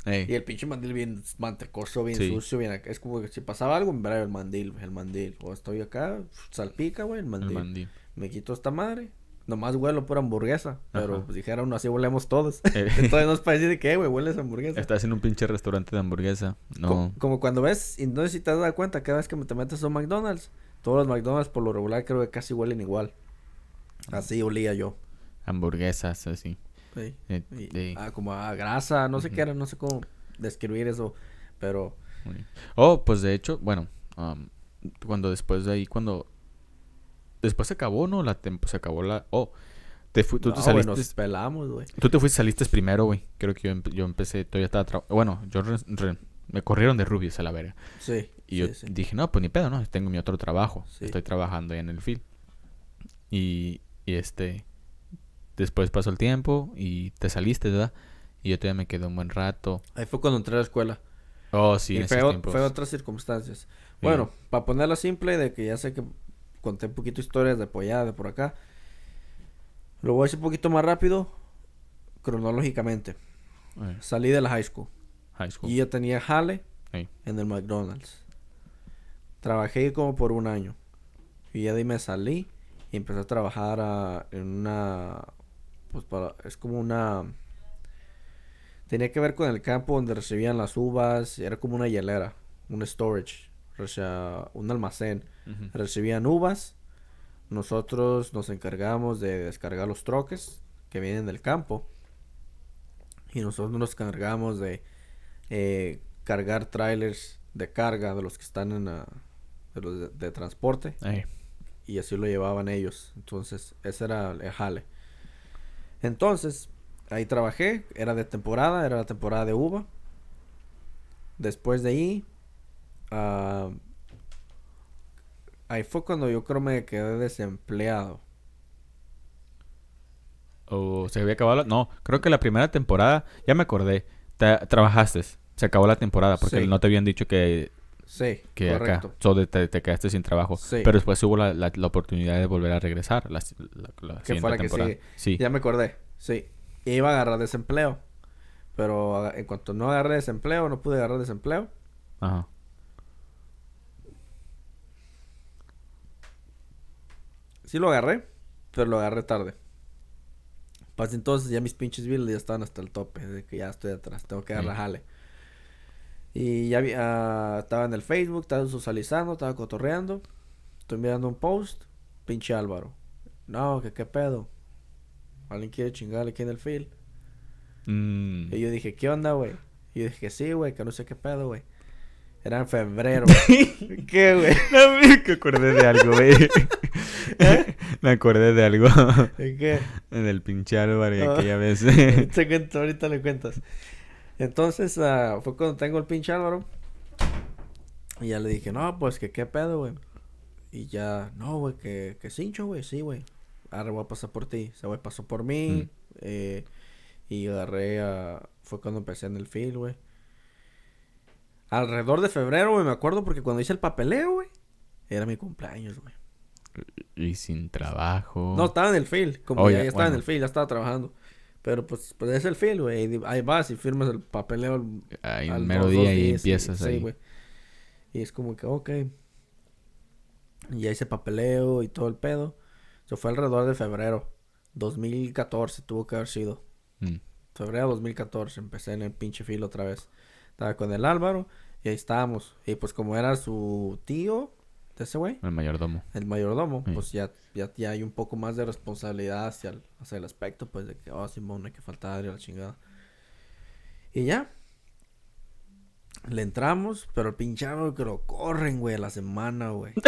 Ey. Y el pinche mandil bien mantecoso, bien Sí. sucio, bien acá. Es como que si pasaba algo, me el mandil, el mandil. O estoy acá, salpica, güey, el El mandil. Me quito esta madre. Nomás huelo por hamburguesa. Pero Ajá. pues dijera uno, así huelemos todos. Eh. Entonces no es para decir de que, güey, hueles hamburguesa. Estás en un pinche restaurante de hamburguesa. No. Co- Como, cuando ves, y no sé si te has dado cuenta, cada vez que te metes a un McDonald's, todos los McDonald's por lo regular creo que casi huelen igual. Así olía yo. Hamburguesas, así. Sí. Eh, eh, ah, como a grasa, no sé qué era, no sé cómo describir eso. Pero Oh, pues de hecho, bueno, am, cuando después de ahí, cuando... Después se acabó, ¿no? La tem- se acabó la... Oh, te fui, tú, no, te saliste, nos pelamos, güey. tú te fuiste, saliste primero, güey. Creo que yo, empe- yo empecé, todavía estaba... tra- Bueno, yo re- re- me corrieron de Rubius a la verga. Sí. Y yo sí. dije, no, pues ni pedo, ¿no? Tengo mi otro trabajo. Sí. Estoy trabajando ya en el field. Y, y este... después pasó el tiempo y te saliste, ¿verdad? Y yo todavía me quedé un buen rato. Ahí fue cuando entré a la escuela. Oh, sí, y en fue, esos fue otras circunstancias. Bueno, para ponerla simple, de que ya sé que conté un poquito historias de allá, de por acá. Lo voy a decir un poquito más rápido, cronológicamente. Eh, Salí de la high school. high school. Y yo tenía jale en el McDonald's. Trabajé como por un año. Y ya de ahí me salí y empecé a trabajar ah, en una... Pues para... Es como una... Tenía que ver con el campo donde recibían las uvas. Era como una hielera. Un storage. O sea, un almacén. Recibían uvas. Nosotros nos encargamos de descargar los troques que vienen del campo. Y nosotros nos encargamos de eh, cargar trailers de carga de los que están en la- de, los de, de transporte. Y así lo llevaban ellos. Entonces, ese era el jale. Entonces, ahí trabajé. Era de temporada, era la temporada de uva. Después de ahí, ah, ahí fue cuando yo creo me quedé desempleado. O se había acabado la... No, creo que la primera temporada... Ya me acordé. Te- trabajaste. Se acabó la temporada porque Sí. no te habían dicho que, Sí, que acá... correcto. So, de- te, te quedaste sin trabajo. Sí. Pero después hubo la, la- la oportunidad de volver a regresar. La, la, Que siguiente fue la que temporada. sigue. Sí. Ya me acordé, sí. Iba a agarrar desempleo. Pero en cuanto no agarré desempleo, no pude agarrar desempleo. Ajá. Sí lo agarré, pero lo agarré tarde. Pues entonces ya mis pinches bills ya estaban hasta el tope, de que ya estoy atrás, tengo que agarrar Sí. jale. Y ya vi- ah, estaba en el Facebook, estaba socializando, estaba cotorreando. Estoy mirando un post, pinche Álvaro. No, que qué pedo. Alguien quiere chingarle aquí en el field. Mm. Y yo dije, ¿qué onda, güey? Y yo dije, que sí, güey, que no sé qué pedo, güey. Era en febrero. ¿Qué, güey? No, me acordé de algo, güey. me acordé de algo. ¿De qué? Del pinche Álvaro y Ah. aquella vez. Te cuento, ahorita le cuentas. Entonces, ah, fue cuando tengo el pinche Álvaro. Y ya le dije, no, pues que qué pedo, güey. Y ya, no, güey, que, que cincho, güey, sí, güey. Ahora voy a pasar por ti. Se güey pasó por mí. eh, y agarré a. Fue cuando empecé en el field, güey. Alrededor de febrero, güey, me acuerdo porque cuando hice el papeleo, güey, era mi cumpleaños, güey. y sin trabajo. No, estaba en el field. Como Oh, ya, estaba en el field, ya estaba trabajando. Pero pues, pues es el field, güey. Ahí vas y firmas el papeleo. al- Ahí al mero dos- día dos y sí, empiezas sí, ahí. güey. Y es como que, ok. Y ya hice papeleo y todo el pedo. Eso fue alrededor de febrero. 2014 tuvo que haber sido. Mm. Febrero 2014 empecé en el pinche filo otra vez. Estaba con el Álvaro y ahí estábamos. Y pues como era su tío de ese güey, El mayordomo. el mayordomo, Sí. pues ya, ya, ya hay un poco más de responsabilidad hacia el, hacia el aspecto, pues de que, oh, Simón, hay que faltar y la chingada. Y ya. Le entramos, pero el pinche Álvaro que lo corren, güey, a la semana, güey.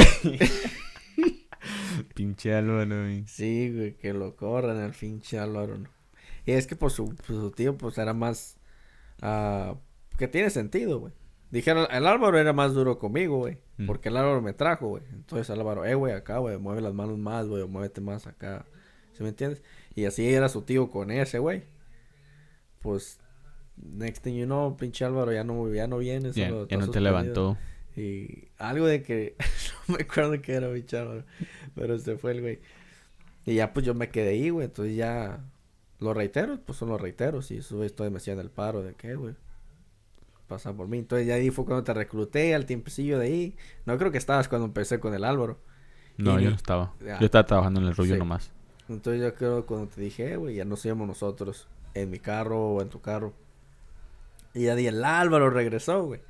Pinche Álvaro, güey. Sí, güey, que lo corren al pinche Álvaro, ¿no? Y es que pues su, pues, su tío, pues era más... ah, que tiene sentido, güey. Dijeron, el Álvaro era más duro conmigo, güey. Mm. Porque el Álvaro me trajo, güey. Entonces Álvaro, eh, güey, acá, güey, mueve las manos más, güey, o muévete más acá. ¿Sí me entiendes? Y así era su tío con ese, güey. Pues, next thing you know, pinche Álvaro ya no, ya no viene. Ya, solo ya no te levantó. Y algo de que no me acuerdo qué era mi chavo, pero se fue el güey. Y ya pues yo me quedé ahí, güey. Entonces ya los reiteros, pues son los reiteros. Y esos güeyes todavía me hacían el paro de qué, güey. Pasan por mí. Entonces ya ahí fue cuando te recluté al tiempecillo de ahí. No creo que estabas cuando empecé con el Álvaro. No, Y yo no estaba. Ya. Yo estaba trabajando en el rollo Sí. nomás. Entonces yo creo cuando te dije, "Eh, güey, ya nos íbamos nosotros en mi carro o en tu carro. Y ya di el Álvaro regresó, güey.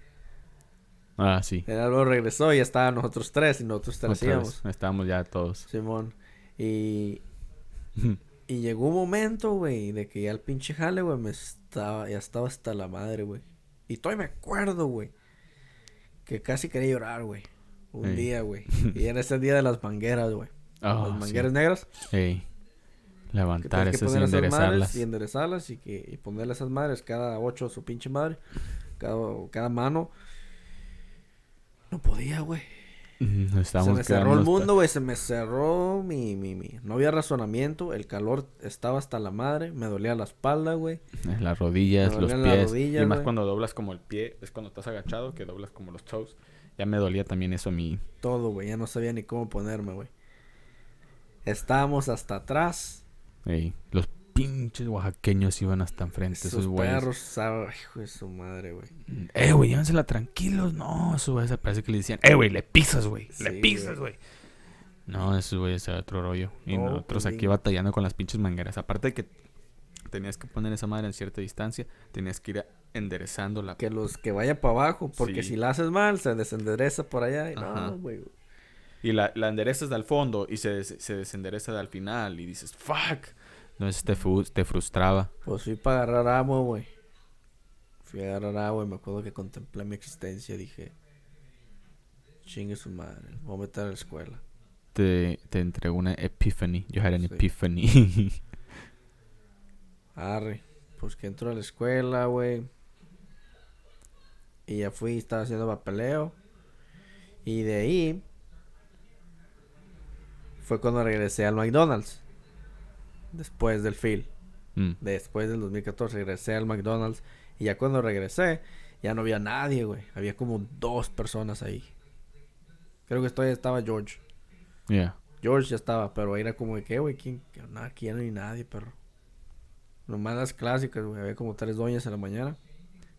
Ah, sí. El Álvaro regresó y ya estaban nosotros tres y nosotros tres íbamos. Estábamos ya todos. Simón. Y, y llegó un momento, güey, de que ya el pinche jale, güey, me estaba, ya estaba hasta la madre, güey. Y todavía me acuerdo, güey, que casi quería llorar, güey. Un Ey. día, güey. Y era ese día de las mangueras, güey. Ah, las mangueras negras. sí. Ey. Que Levantar que esas y enderezarlas. y enderezarlas y, que, y ponerle esas madres cada ocho a su pinche madre. Cada, cada mano. No podía, güey. Se me cerró el mundo, güey. Se me cerró mi, mi, mi. No había razonamiento. El calor estaba hasta la madre. Me dolía la espalda, güey. hasta- Las rodillas, Me los las pies. rodillas, y más cuando doblas como el pie, es cuando estás agachado, que doblas como los toes. Ya me dolía también eso a mí. Todo, güey. Ya no sabía ni cómo ponerme, güey. Estábamos hasta atrás. Ey, los pinches oaxaqueños iban hasta enfrente, esos Esos perros, sabe- hijo de su madre, güey. Eh, güey, llévensela tranquilos. No, esos güeyes parece que le decían, eh, güey, le pisas, güey. Sí, le pisas, güey. No, esos güeyes era otro rollo. Y No, nosotros pues, aquí batallando con las pinches mangueras. Aparte de que tenías que poner esa madre en cierta distancia, tenías que ir enderezando la... Que los que vaya para abajo, porque Sí. si la haces mal, se desendereza por allá. Y no, güey. Y la, la enderezas al fondo y se, des- se desendereza al final y dices, fuck. Entonces te, te frustraba. Pues fui para agarrar agua, güey. Fui a agarrar agua y me acuerdo que contemplé mi existencia. Dije, chingue su madre, voy a meter a la escuela. Te, te entregó una epiphany. Yo had an Sí. epiphany. Arre, pues que entro a la escuela, güey. Y ya fui, estaba haciendo papeleo. Y de ahí fue cuando regresé al McDonald's. Después del field. Mm. Después del 2014 regresé al McDonald's. Y ya cuando regresé, ya no había nadie, güey. Había como dos personas ahí. Creo que todavía estaba George. Yeah. George ya estaba, pero era como de que, güey, ¿quién? Nada, aquí ya no hay nadie, perro. Nomás las clásicas, güey. Había como tres doñas en la mañana.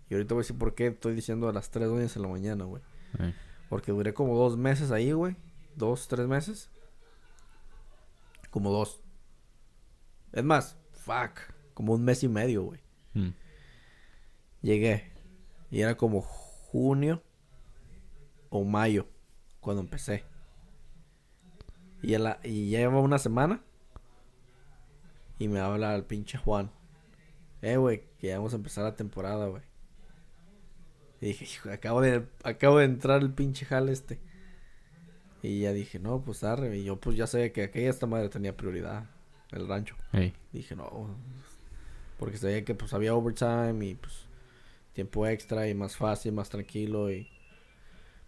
Y ahorita voy a decir por qué estoy diciendo las tres doñas en la mañana, güey. Ey. Porque duré como dos meses ahí, güey. Dos, tres meses. Como dos. Es más, fuck. Como un mes y medio, güey. Mm. Llegué. Y era como junio o mayo cuando empecé. Y, la- y ya llevaba una semana. Y me habla el pinche Juan. Eh, güey, que ya vamos a empezar la temporada, güey. Y dije, "Hijo, acabo de, acabo de entrar el pinche jale este. Y ya dije, no, pues arre. Y yo pues ya sabía que aquella esta madre tenía prioridad. El rancho. Ey. Dije, no. Porque sabía que pues había overtime y pues tiempo extra y más fácil, más tranquilo y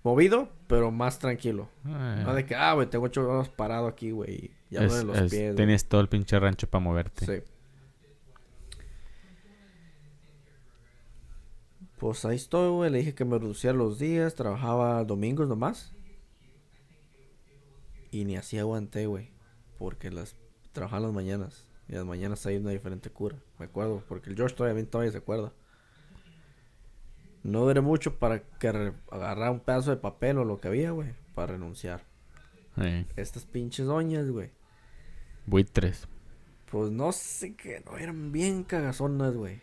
movido, pero más tranquilo. Ah, No de que, ah, güey, tengo ocho horas parado aquí, güey. Ya es- los es- pies. güey". Tienes todo el pinche rancho para moverte. Sí. Pues ahí estoy, güey. Le dije que me reduciera los días. Trabajaba domingos nomás. Y ni así aguanté, güey. Porque las trabajaba las mañanas. Y las mañanas hay una diferente cura. Me acuerdo. Porque el George todavía, todavía se acuerda. No duré mucho para que agarrar un pedazo de papel o lo que había, güey. Para renunciar. Estas pinches doñas, güey. Buitres. Pues no sé qué, no, eran bien cagazonas, güey.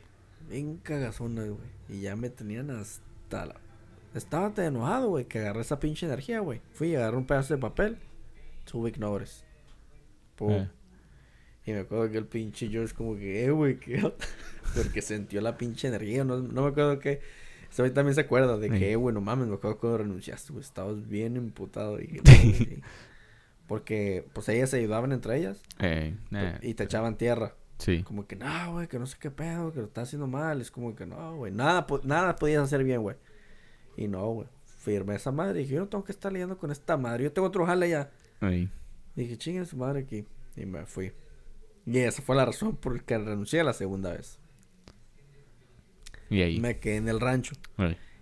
Bien cagazonas, güey. Y ya me tenían hasta la... Estaba tan enojado, güey, que agarré esa pinche energía, güey. Fui y agarré un pedazo de papel. Week notice. Pum. Eh. Y me acuerdo que el pinche George como que, eh, güey, ¿qué onda?" Porque sintió la pinche energía. No, no me acuerdo que... Güey también se acuerda de Sí. que, eh, güey, no mames, me acuerdo cuando renunciaste, güey. Estabas bien imputado. Y dije, "No, güey". Porque, pues, ellas se ayudaban entre ellas. Ey. Eh, Y te echaban tierra. Sí. Como que, no, güey, que no sé qué pedo, que lo estás haciendo mal. Es como que, no, güey, nada, po- nada podías hacer bien, güey. Y no, güey, firmé esa madre. Dije, yo no tengo que estar lidiando con esta madre. Yo tengo otro jale ya. Ey. Dije, chinga su madre aquí. Y me fui. Y esa fue la razón por la que renuncié la segunda vez. Y ahí. Me quedé en el rancho.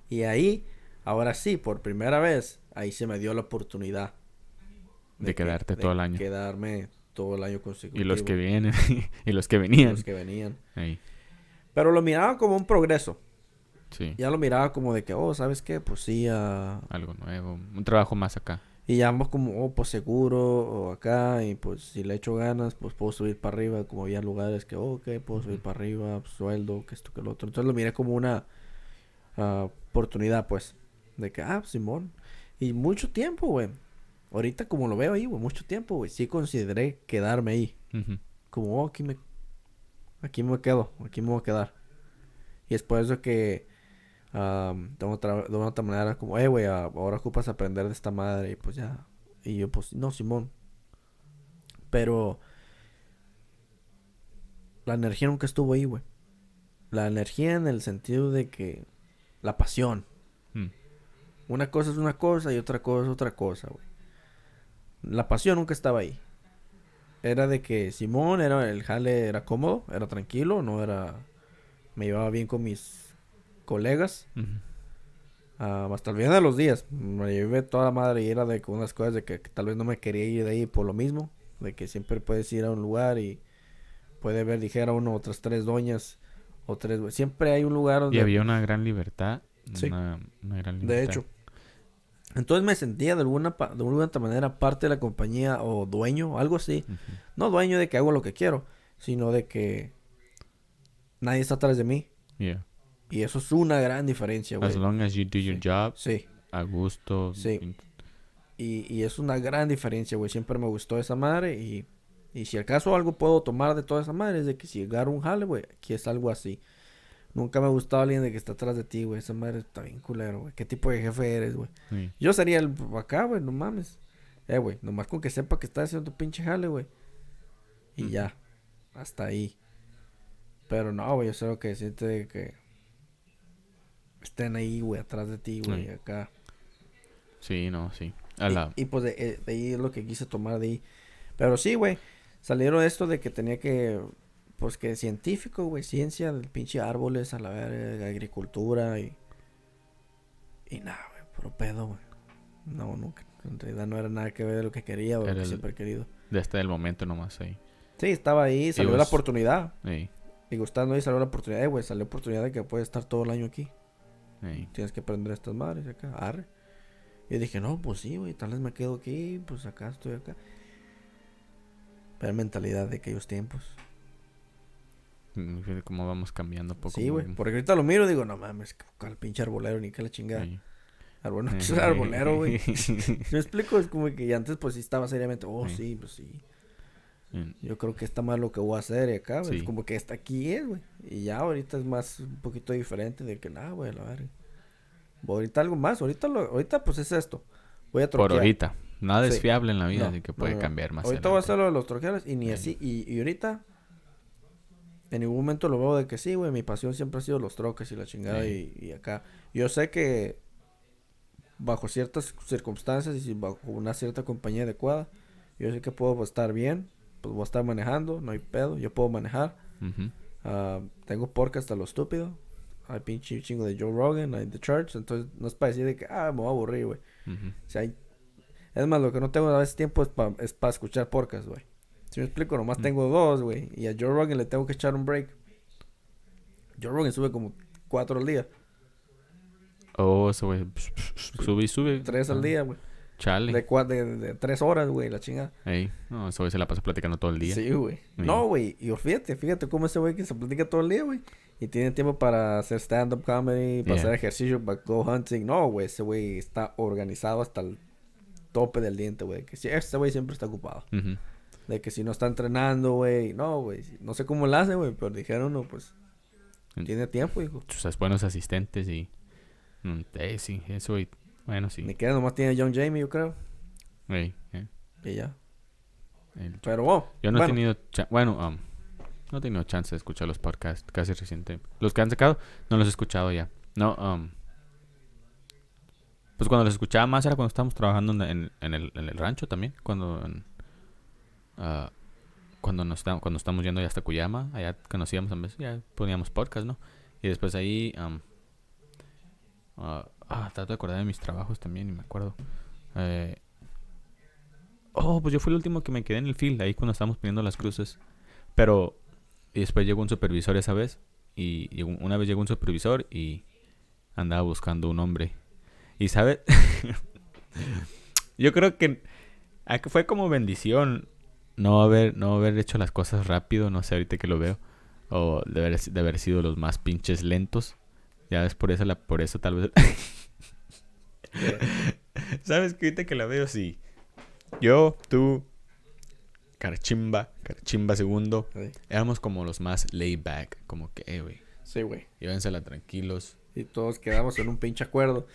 Y ahí, ahora sí, por primera vez, ahí se me dio la oportunidad. De que- quedarte todo el año. Quedarme todo el año consecutivo. Y los que vienen. y los que y venían. los que venían. Pero lo miraba como un progreso. Sí. Ya lo miraba como de que, oh, ¿sabes qué? Pues sí, ah, Algo nuevo. Un trabajo más acá. Y ya vamos como, oh, pues seguro, o acá, y pues si le echo ganas, pues puedo subir para arriba, como había lugares que, oh, ok, puedo subir para arriba, pues, sueldo, que esto, que lo otro. Entonces lo miré como una ah, oportunidad, pues, de que, ah, Simón. Y mucho tiempo, güey. Ahorita como lo veo ahí, güey, mucho tiempo, güey. Sí consideré quedarme ahí. Como, oh, aquí me, aquí me quedo, aquí me voy a quedar. Y es por eso que am, de, otra, de una otra manera, como, eh, güey, ah, ahora ocupas aprender de esta madre, y pues ya. Y yo, pues, no, Simón. Pero la energía nunca estuvo ahí, güey. La energía en el sentido de que la pasión. Mm. Una cosa es una cosa y otra cosa es otra cosa, güey. La pasión nunca estaba ahí. Era de que Simón era el jale era cómodo, era tranquilo, no era me llevaba bien con mis colegas. Ujú. Ah, hasta el final de los días. Me llevé toda la madre y era de unas cosas de que, que tal vez no me quería ir de ahí por lo mismo. De que siempre puedes ir a un lugar y puede ver, dijera uno, otras tres doñas o tres. Siempre hay un lugar donde. Y había una gran libertad. Sí. Una, una gran libertad. De hecho. Entonces me sentía de alguna, de alguna otra manera parte de la compañía o dueño, algo así. No dueño de que hago lo que quiero, sino de que nadie está atrás de mí. Yeah. Y eso es una gran diferencia, güey. As long as you do your Sí. job, Sí. a gusto. Sí. Y, y es una gran diferencia, güey. Siempre me gustó esa madre. Y, y si acaso algo puedo tomar de toda esa madre, es de que si agarro un jale, güey, aquí es algo así. Nunca me ha gustado alguien de que está atrás de ti, güey. Esa madre está bien culero, güey. ¿Qué tipo de jefe eres, güey? Sí. Yo sería el acá, güey, no mames. Eh, güey, nomás con que sepa que estás haciendo tu pinche jale, güey. Y ya. Hasta ahí. Pero no, güey, yo sé lo que siente de que estén ahí, güey, atrás de ti, güey, Sí. acá. Sí, no, sí. A Y- la... Y, pues de, eh, de ahí es lo que quise tomar de ahí. Pero sí, güey. Salieron esto de que tenía que. Pues que científico, güey. Ciencia del pinche árboles, a la verga, agricultura y. Y nada, güey. Puro pedo, güey. No, nunca. En realidad no era nada que ver de lo que quería, güey. Era Lo que siempre he querido. Desde el momento nomás ahí. Sí, estaba ahí, salió la oportunidad. Sí. Y gustando ahí salió la oportunidad, eh, güey. Salió la oportunidad de que puedes estar todo el año aquí. Tienes que aprender estas madres acá. Arre. Y dije, no, pues sí, güey, tal vez me quedo aquí, pues acá estoy acá. Pero mentalidad de aquellos tiempos. Mm, cómo vamos cambiando poco. sí, a güey. Porque ahorita lo miro y digo, no mames, el pinche arbolero, ni que la chingada. Sí. Arbol- no, arbolero, güey. ¿Me explico? Es como que antes, pues sí estaba seriamente, oh, sí, pues sí. Mm, Yo creo que está mal lo que voy a hacer y acá, güey. Es Sí. como que hasta aquí es, güey. Y ya ahorita es más, un poquito diferente de que, nada, güey, la verga. Ahorita algo más, ahorita, lo, ahorita pues es esto. Voy a Por troquear. ahorita. Nada es Sí. fiable en la vida, No, así que puede no, no. cambiar más. Ahorita voy a hacer lo de los troqueros y ni Sí. así. Y, y ahorita, en ningún momento lo veo de que sí, güey. Mi pasión siempre ha sido los troques y la chingada. Sí. Y, y acá. Yo sé que bajo ciertas circunstancias y bajo una cierta compañía adecuada, yo sé que puedo estar bien. Pues voy a estar manejando, no hay pedo. Yo puedo manejar. Ah, tengo podcast a lo estúpido. Hay pinche chingo de Joe Rogan, hay The Church. Entonces no es para decir de que, ah, me voy a aburrir, güey. O sea, hay- es más, lo que no tengo a veces tiempo es para es pa escuchar podcast, güey. Si me explico, nomás Mm. tengo dos, güey. Y a Joe Rogan le tengo que echar un break. Joe Rogan sube como cuatro al día. Oh, eso, güey. Sube y sube. Tres al Ah, día, güey. Chale. De, de, de tres horas, güey, la chingada. Ey, no, eso güey se la pasa platicando todo el día. Sí, güey. Sí. No, güey. Y fíjate, fíjate cómo ese güey que se platica todo el día, güey. Y tiene tiempo para hacer stand-up comedy, para Yeah. hacer ejercicio, para go hunting. No, güey, ese güey está organizado hasta el tope del diente, güey. Que si, ese güey siempre está ocupado. De que si no está entrenando, güey. No, güey. No sé cómo lo hace, güey. Pero dijeron, no, pues. Tiene tiempo, hijo. Sus buenos asistentes y... Mm, eh, sí, eso, güey. Bueno, sí. Ni queda, nomás tiene John Jamie, yo creo. Ey, eh, Y ya. el- Pero, oh, Yo no bueno, he tenido... cha- Bueno, um, no he tenido chance de escuchar los podcasts casi reciente. Los que han sacado, no los he escuchado ya. No, um... Pues cuando los escuchaba más era cuando estábamos trabajando en, en- en el, en el rancho también. Cuando... en- ah, cuando nos estamos, cuando estamos yendo ya hasta Cuyama, allá conocíamos a veces, ya poníamos podcast, ¿no? Y después ahí, um, ah, ah, trato de acordar de mis trabajos también y me acuerdo. Eh, oh, pues yo fui el último que me quedé en el field, ahí cuando estábamos poniendo las cruces. Pero, después llegó un supervisor esa vez, y una vez llegó un supervisor y andaba buscando un hombre. Y, ¿sabes? yo creo ah, que fue como bendición no haber, no haber hecho las cosas rápido, no sé ahorita que lo veo. O de haber, de haber sido los más pinches lentos. Ya ves, por eso, la, por eso tal vez... ¿Sabes que ahorita que la veo? Sí. Yo, tú, Carchimba, Carchimba segundo, Sí, éramos como los más laid back. Como que, eh, güey, Sí, güey. llévensela tranquilos. Y todos quedamos en un pinche acuerdo.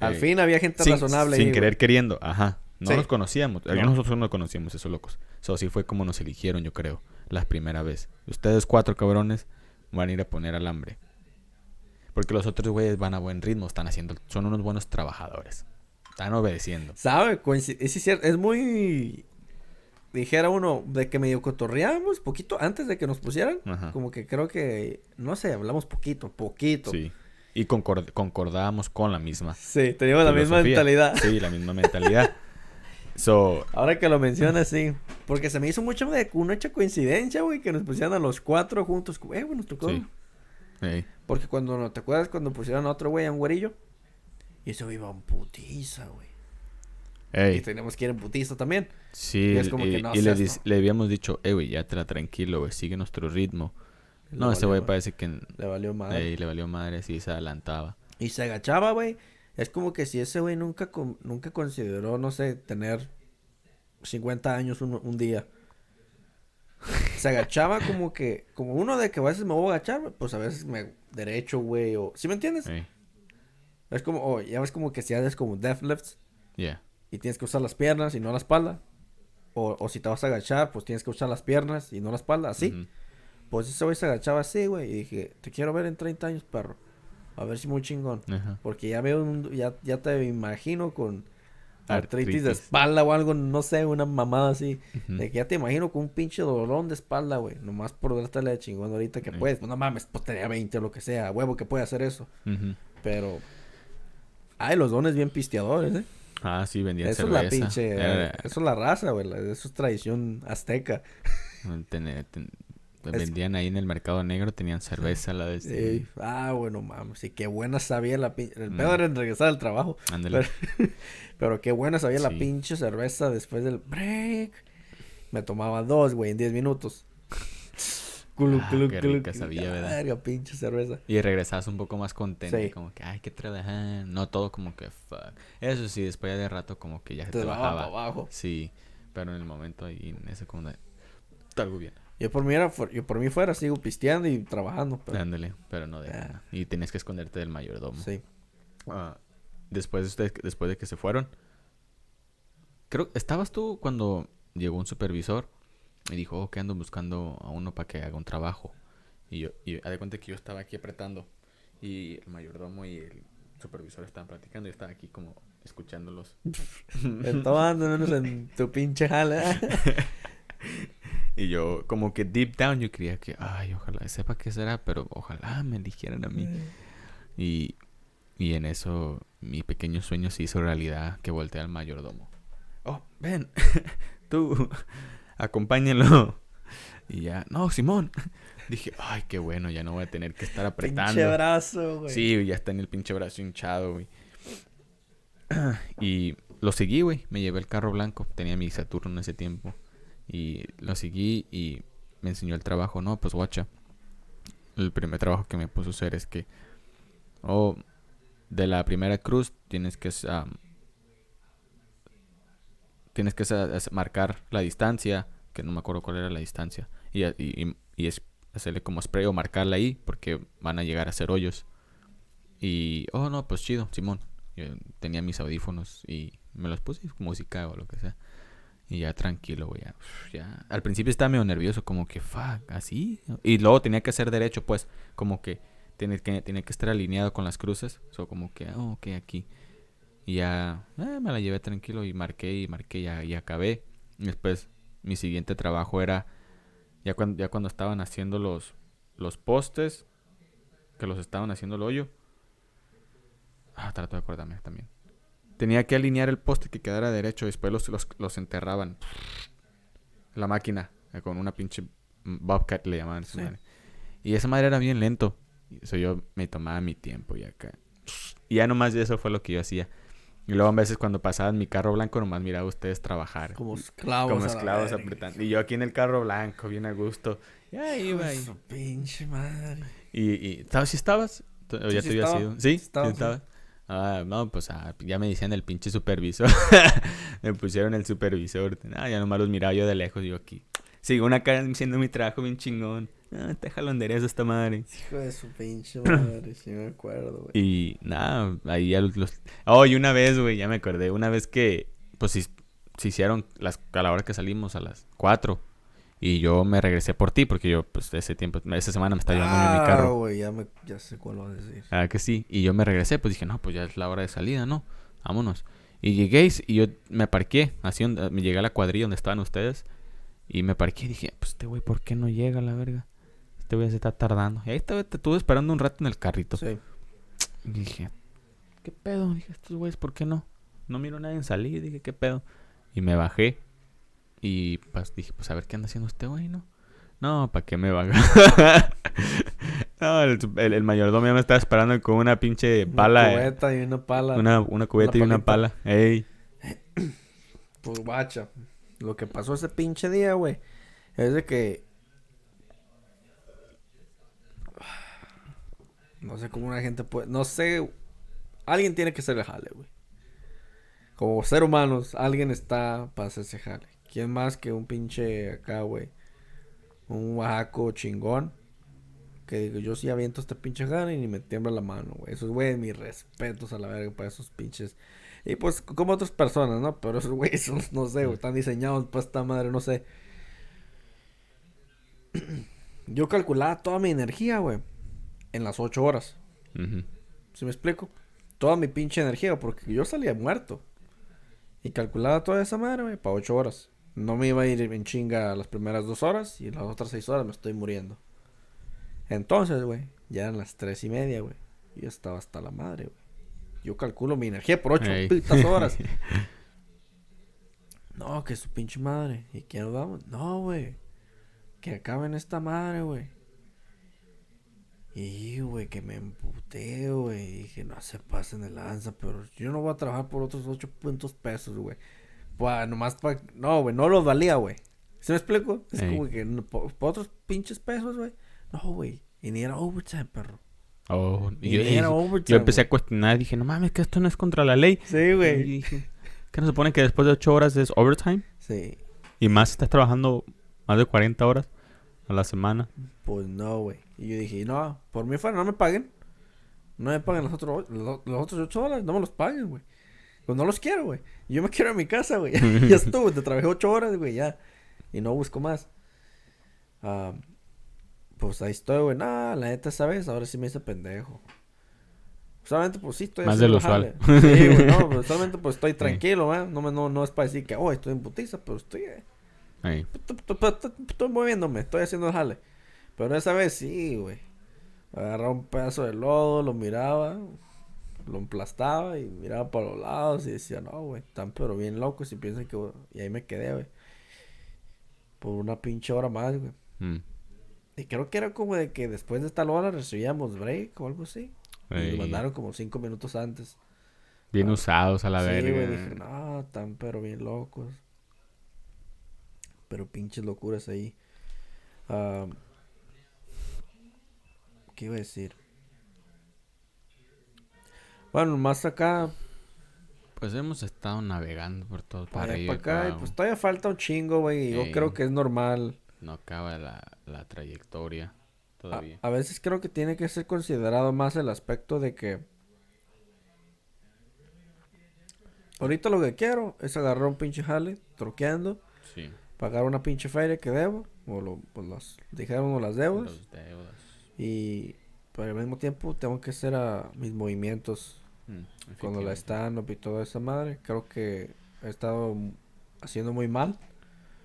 Al Eh, fin había gente sin, razonable sin ahí, querer queriendo, ajá. No Sí. nos conocíamos. No. Nosotros no conocíamos esos locos. Eso sí fue como nos eligieron, yo creo, la primera vez. Ustedes cuatro cabrones van a ir a poner alambre. Porque los otros güeyes van a buen ritmo, están haciendo, son unos buenos trabajadores. Están obedeciendo. ¿Sabe? Es, cierto, es muy... Dijera uno, de que medio cotorreamos poquito antes de que nos pusieran. Ajá. Como que creo que, no sé, hablamos poquito, poquito. Sí. Y concord- concordamos con la misma. Sí, teníamos la misma mentalidad. Sí, la misma mentalidad. So, Ahora que lo mencionas, sí. Porque se me hizo mucho de una hecha coincidencia, güey, que nos pusieran a los cuatro juntos. Eh, nos tocó. Sí. Porque cuando, ¿no te acuerdas cuando pusieron a otro güey, a un güerillo? Y ese güey iba en putiza, güey. Y Ey, teníamos que ir en putiza también. sí, y es como y, que no y le, habíamos dicho, eh, güey, ya te la tranquilo, güey, sigue nuestro ritmo. Le No, ese güey parece que Le valió madre. ey, le valió madre, sí, se adelantaba. Y se agachaba, güey. Es como que si ese güey nunca, nunca consideró, no sé, tener 50 años un, un día. Se agachaba como que, como uno de que a veces me voy a agachar, pues a veces me derecho, güey, o... ¿Sí me entiendes? Es como, oh, ya ves como que si haces como deadlifts yeah. y tienes que usar las piernas y no la espalda. O, o si te vas a agachar, pues tienes que usar las piernas y no la espalda, así. Pues ese güey se agachaba así, güey, y dije, te quiero ver en 30 años, perro. A ver si muy chingón. Porque ya veo, un- ya, ya te imagino con artritis, de espalda o algo, no sé, una mamada así. De que ya te imagino con un pinche dolorón de espalda, güey. Nomás por dártela de chingón ahorita que puedes. Pues no mames, pues tenía 20 o lo que sea. Huevo que puede hacer eso. Pero... Ay, los dones bien pisteadores, ¿eh? Ah, sí, vendían Eso es la pinche... Eso es la raza, güey. Eso es tradición azteca. tener- ten- vendían ahí en el mercado negro, tenían cerveza, la de este. Ey, Ah, bueno, mames. Y qué buena sabía la pinche... El Mm. pedo era en regresar al trabajo. Ándale. Pero, pero qué buena sabía la Sí. pinche cerveza después del break. Me tomaba dos, güey, en 10 minutos. Culu, Ah, culu, qué culu, rica sabía, ¿verdad? Verga, pinche cerveza. Y regresabas un poco más contento, Sí. como que, ay, que trabajar. No todo como que, fuck. Eso sí, después ya de rato como que ya se Te te bajaba. abajo. Sí, pero en el momento ahí, en ese como de, algo bien. Yo por mí era, yo por mí fuera, sigo pisteando y trabajando. Pero, Ándale, pero no de Ah. Y tenías que esconderte del mayordomo. sí. Ah, después, de, después de que se fueron, creo, ¿estabas tú cuando llegó un supervisor y dijo, oh, que ando buscando a uno para que haga un trabajo? Y yo, y haz de cuenta que yo estaba aquí apretando y el mayordomo y el supervisor estaban platicando y yo estaba aquí como escuchándolos. Entonces, en tu pinche jala. Y yo, como que deep down, yo creía que, ay, ojalá sepa qué será, pero ojalá me eligieran a mí. Y, y en eso, mi pequeño sueño se hizo realidad, que volteé al mayordomo. Oh, ven, tú, acompáñenlo. Y ya, no, Simón. Dije, ay, qué bueno, ya no voy a tener que estar apretando. pinche brazo, güey. Sí, ya está en el pinche brazo hinchado, güey. Y lo seguí, güey. Me llevé el carro blanco. Tenía mi Saturno en ese tiempo. Y lo seguí y me enseñó el trabajo. No, pues guacha. El primer trabajo que me puso a hacer es que... Oh, de la primera cruz tienes que... um, tienes que marcar la distancia. Que no me acuerdo cuál era la distancia. Y, y, y- es hacerle como spray o marcarla ahí. Porque van a llegar a ser hoyos. Y, oh, no, pues chido, Simón. Yo tenía mis audífonos y me los puse música o lo que sea. Y ya tranquilo, güey. Ya, ya. Al principio estaba medio nervioso, como que, fuck, así. Y luego tenía que ser derecho, pues, como que tiene que, que estar alineado con las cruces. O como que, oh, ok, aquí. Y ya eh, me la llevé tranquilo y marqué y marqué y y acabé. Y después mi siguiente trabajo era, ya cuando, ya cuando estaban haciendo los, los postes, que los estaban haciendo el hoyo. Ah, trato de acordarme también. Tenía que alinear el poste que quedara derecho. Después los, los, los enterraban. La máquina. eh, Con una pinche Bobcat le llamaban. Sí. madre. Y esa madre era bien lento. Y Eso yo me tomaba mi tiempo y acá. Y ya nomás eso fue lo que yo hacía. Y luego a veces cuando pasaban mi carro blanco nomás miraba a ustedes trabajar. Como esclavos. Como esclavos apretando. Y yo aquí en el carro blanco, bien a gusto. Y ahí iba. y- su pinche madre. y, y ¿sabes si estabas? ¿O Sí, ya sí te habías estaba. ido? Sí, Sí. Ah, no, pues ah, ya me decían el pinche supervisor. me pusieron el supervisor. Ah, ya nomás los miraba yo de lejos. Yo aquí. Sigo una cara haciendo mi trabajo bien chingón. Ah, te jalonderías esta madre. Hijo de su pinche madre, sí me acuerdo, güey. Y nada, ahí ya los... los- Oh, y una vez, güey, ya me acordé. Una vez que, pues, si- se hicieron las, a la hora que salimos, a las 4. Y yo me regresé por ti porque yo, pues, ese tiempo, esa semana me estaba llevando en mi Ah, carro. güey, ya, me, ya sé cuál va a decir. Ah, que sí. Y yo me regresé, pues dije, no, pues ya es la hora de salida, ¿no? Vámonos. Y llegué y yo me parqué, así donde- me llegué a la cuadrilla donde estaban ustedes. Y me parqué y dije, pues este güey, ¿por qué no llega la verga? Este güey se está tardando. Y ahí estaba, te estuve esperando un rato en el carrito. Sí. Y dije, ¿qué pedo? Dije, estos güeyes, ¿por qué no? No miro a nadie en salir. Dije, ¿qué pedo? Y me bajé. Y pues dije, pues a ver qué anda haciendo este güey, ¿no? No, ¿para qué me baja? no, el, el, el mayordomo ya me estaba esperando con una pinche pala. Una eh, cubeta y una pala. Una, una cubeta una y una pala. Ey. Pues guacha. Lo que pasó ese pinche día, güey. Es de que. No sé cómo una gente puede. No sé. Alguien tiene que ser el jale, güey. Como ser humanos, alguien está para hacerse jale. ¿Quién más que un pinche acá, güey? Un oaxaco chingón. Que digo, yo sí aviento este pinche jale y ni me tiembla la mano, güey. Esos güeyes, mis respetos a la verga para esos pinches. Y pues como otras personas, ¿no? Pero esos güeyes no sé, güey, están diseñados para esta madre, no sé. Yo calculaba toda mi energía, güey, en las ocho horas. ¿Sí me explico? Toda mi pinche energía, porque yo salía muerto. Y calculaba toda esa madre, güey, para ocho horas. No me iba a ir en chinga las primeras dos horas y las otras seis horas me estoy muriendo. Entonces, güey, ya eran las tres y media, güey. Y yo estaba hasta la madre, güey. Yo calculo mi energía por ocho Ey. putas horas. No, que su pinche madre. ¿Y qué nos vamos? No, güey. Que acaben esta madre, güey. Y, güey, que me emputé, güey. Dije, no se pasen de lanza, pero yo no voy a trabajar por otros ocho puntos pesos, güey. Pues, nomás para... No, güey, no los valía, güey. ¿Se me explico? Es Ey. como que no- por, por otros pinches pesos, güey. No, güey. Y ni era overtime, perro. Oh, y Y yo, ni y- era yo overtime, empecé a cuestionar. Dije, no mames, que esto no es contra la ley. Sí, Y güey. dije, ¿qué no se supone que después de ocho horas es overtime? Sí. Y más estás trabajando más de 40 horas a la semana. Pues no, güey. Y yo dije, no, por mí fuera, no me paguen. No me paguen los otros, los, los otros ocho dólares, no me los paguen, güey. Pues no los quiero, güey. Yo me quiero a mi casa, güey. ya estuve, te trabajé ocho horas, güey, ya. Y no busco más. Ah, pues ahí estoy, güey. Nah, la neta, ¿sabes? Ahora sí me hice pendejo. Solamente, pues sí, estoy Más de lo usual. Sí, güey, no, pues, solamente, pues estoy tranquilo, güey. No, me- no, no es para decir que, oh, estoy en putiza, pero estoy... eh, estoy- estoy- Estoy moviéndome, estoy haciendo el jale. Pero esa vez sí, güey. Agarraba un pedazo de lodo, lo miraba, lo emplastaba y miraba para los lados y decía, no, güey, están pero bien locos y piensan que... Y ahí me quedé, güey. Por una pinche hora más, güey. Mm. Y creo que era como de que después de esta hora recibíamos break o algo así. Y Ey. lo mandaron como cinco minutos antes. Bien Ah. usados a la sí, verga. güey, dije, no, están pero bien locos. Pero pinches locuras ahí. Ah, ¿Qué iba a decir? Bueno, más acá, Pues hemos estado navegando por todo para para allá, arriba. para acá, y pues todavía falta un chingo, güey. Yo creo que es normal. No acaba la, la trayectoria A, todavía. a veces creo que tiene que ser considerado más el aspecto de que ahorita lo que quiero es agarrar un pinche jale, troqueando, Sí. pagar una pinche feria que debo, o lo, pues las, dijéramos las deudas, Los deudas. y pero al mismo tiempo tengo que hacer a mis movimientos Mm, cuando la efectivamente. stand up y toda esa madre. Creo que he estado haciendo muy mal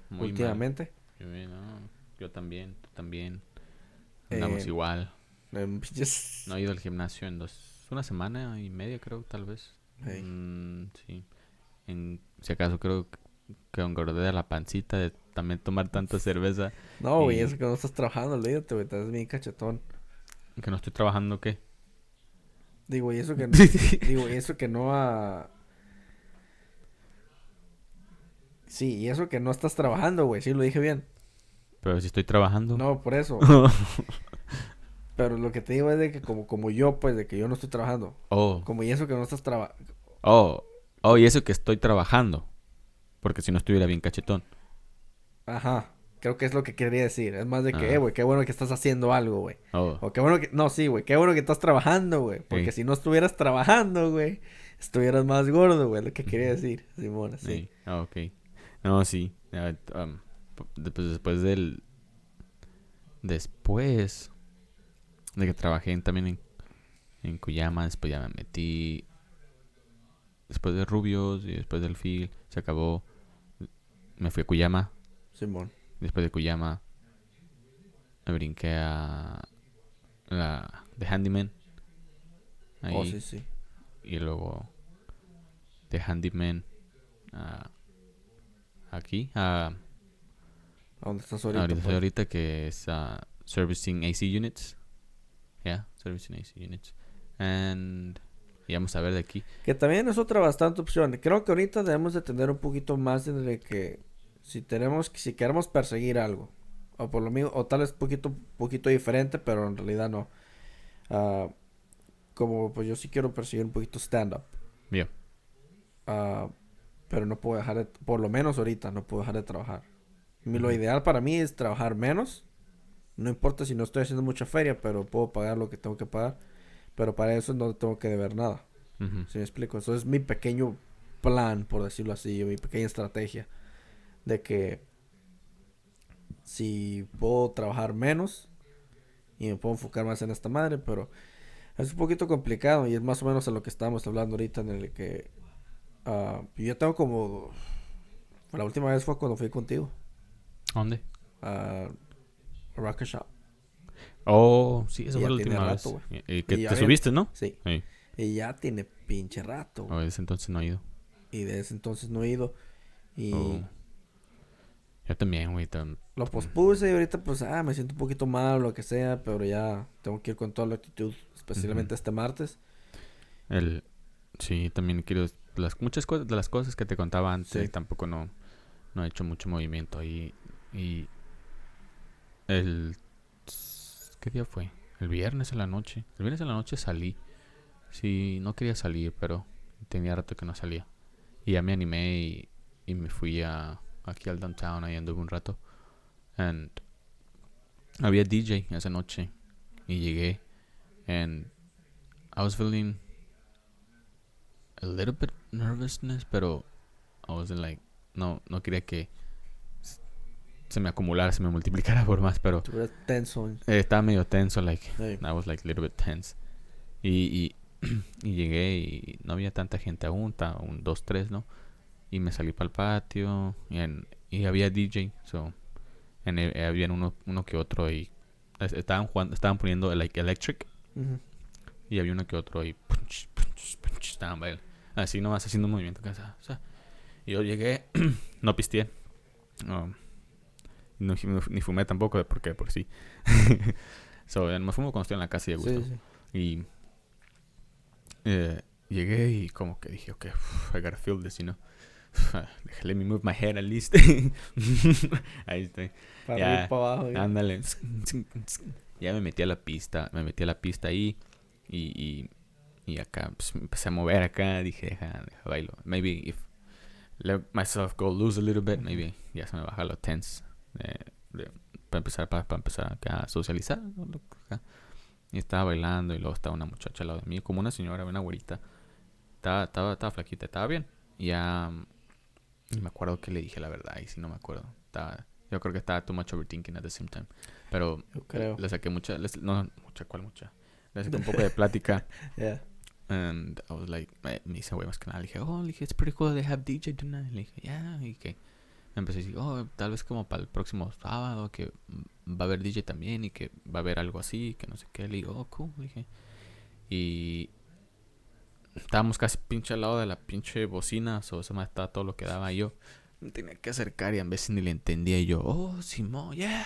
Muy mal. últimamente. Yo, no, yo también, tú también. Andamos Eh, igual. Pinches- No he ido al gimnasio en dos, una semana y media creo, tal vez. Mm, sí. En, si acaso creo que- engordé de la pancita de también tomar tanta cerveza. No, güey, y- es que no estás trabajando, olvídate, güey, estás bien cachetón. Que no estoy trabajando, ¿qué? Digo, y eso que digo, y eso que no ha Sí, y eso que no estás trabajando, güey, sí lo dije bien. Pero si estoy trabajando. No, por eso. Pero lo que te digo es de que como como yo, pues de que yo no estoy trabajando. oh, Como y eso que no estás trabajando. oh, oh, y eso que estoy trabajando. Porque si no estuviera bien cachetón. Ajá. Creo que es lo que quería decir. Es más de que, eh, güey, qué bueno que estás haciendo algo, güey. Oh, O qué bueno que... No, sí, güey. Qué bueno que estás trabajando, güey. Porque si no estuvieras trabajando, güey, estuvieras más gordo, güey. Lo que quería decir, Simona, sí. Ah, ok. No, sí. Um, después, después del... Después de que trabajé también en, en Cuyama, después ya me metí... Después de Rubios y después del Phil, se acabó. Me fui a Cuyama. Simón. Después de Cuyama, me brinqué a la de Handyman. Ahí. Oh, sí, sí. Y luego de Handyman a aquí, a ¿A dónde estás ahorita, ahorita? pues? ahorita que es ah, Servicing AC Units. Yeah, Servicing AC Units. And y vamos a ver de aquí. Que también es otra bastante opción. Creo que ahorita debemos de tener un poquito más de que si tenemos, si queremos perseguir algo, o por lo mismo, o tal vez poquito, poquito diferente, pero en realidad no. Ah, como pues yo sí quiero perseguir un poquito stand-up. Bien. Ah, pero no puedo dejar de, por lo menos ahorita, no puedo dejar de trabajar. Mi- Lo ideal para mí es trabajar menos. No importa si no estoy haciendo mucha feria, pero puedo pagar lo que tengo que pagar. Pero para eso no tengo que deber nada. Ujú. ¿Sí me explico? Eso es mi pequeño plan, por decirlo así, mi pequeña estrategia. De que si puedo trabajar menos y me puedo enfocar más en esta madre, pero es un poquito complicado y es más o menos a lo que estábamos hablando ahorita en el que ah, yo tengo como... La última vez fue cuando fui contigo ¿Dónde? a Rocket Shop. Oh, sí, esa fue la última rato, vez. Y, y que Y te subiste, ¿no? Sí. Sí. Y ya tiene pinche rato. güey. Oh, desde entonces no he ido. Y de ese entonces no he ido. Y... Oh. Yo también, güey. tam- Lo pospuse y ahorita pues ah, me siento un poquito mal o lo que sea, pero ya tengo que ir con toda la actitud, especialmente este martes. El, sí, también quiero... Las, muchas cosas, de las cosas que te contaba antes, Sí. tampoco no, no he hecho mucho movimiento ahí. Y el... ¿Qué día fue? El viernes en la noche. El viernes en la noche salí. Sí, no quería salir, pero tenía rato que no salía. Y ya me animé y, y me fui a, aquí al downtown, ahí anduve un rato. And había DJ esa noche. Y llegué. And I was feeling a little bit nervousness, pero I wasn't like, no, no quería que se me acumulara, se me multiplicara por más, pero tenso. eh, estaba medio tenso, like, Hey. I was like a little bit tense. Y, y, y llegué y no había tanta gente aún, un, dos, tres, ¿no? Y me salí para el patio y, en- y había DJ, so, en el- había uno, uno que otro y es- estaban jugando, estaban poniendo like electric y había uno que otro ahí. punch, punch, punch, estaban bailando. Así nomás haciendo un movimiento. o sea, Y yo llegué, no pisteé. no, no- ni fumé tampoco, porque por sí. so, me fumo cuando estoy en la casa y de gusto. Sí, sí. Y eh, llegué y como que dije, ok, I gotta feel this, you know. Let me move my head at least. Ahí estoy. Para Ya, para abajo. ya. Ándale. Ya me metí a la pista, me metí a la pista ahí y, y, y acá pues, me empecé a mover acá, dije, deja, deja bailo. Maybe if let myself go loose a little bit, maybe ya se me baja lo tense. eh, de- para empezar, para, empezar acá a socializar. Y estaba bailando y luego estaba una muchacha al lado de mí, como una señora, una güerita. Estaba, estaba, estaba flaquita, estaba bien. Y ya y me acuerdo que le dije la verdad, y si no me acuerdo. Estaba, yo creo que estaba too much overthinking at the same time. Pero Yo creo. le saqué mucha, les- no, mucha, ¿cuál mucha? Le saqué un poco de plática. Yeah. And I was like, me, me hice güey más que nada. Le dije, oh, le dije, it's pretty cool they have DJ tonight. Le dije, yeah, y que me empecé a decir, oh, tal vez como para el próximo sábado que va a haber DJ también y que va a haber algo así, que no sé qué. Le digo, oh, cool, le dije. Y estábamos casi pinche al lado de la pinche bocina, o sea, estaba todo lo que daba y yo. Me tenía que acercar y a veces ni le entendía y yo, oh, Simón, yeah.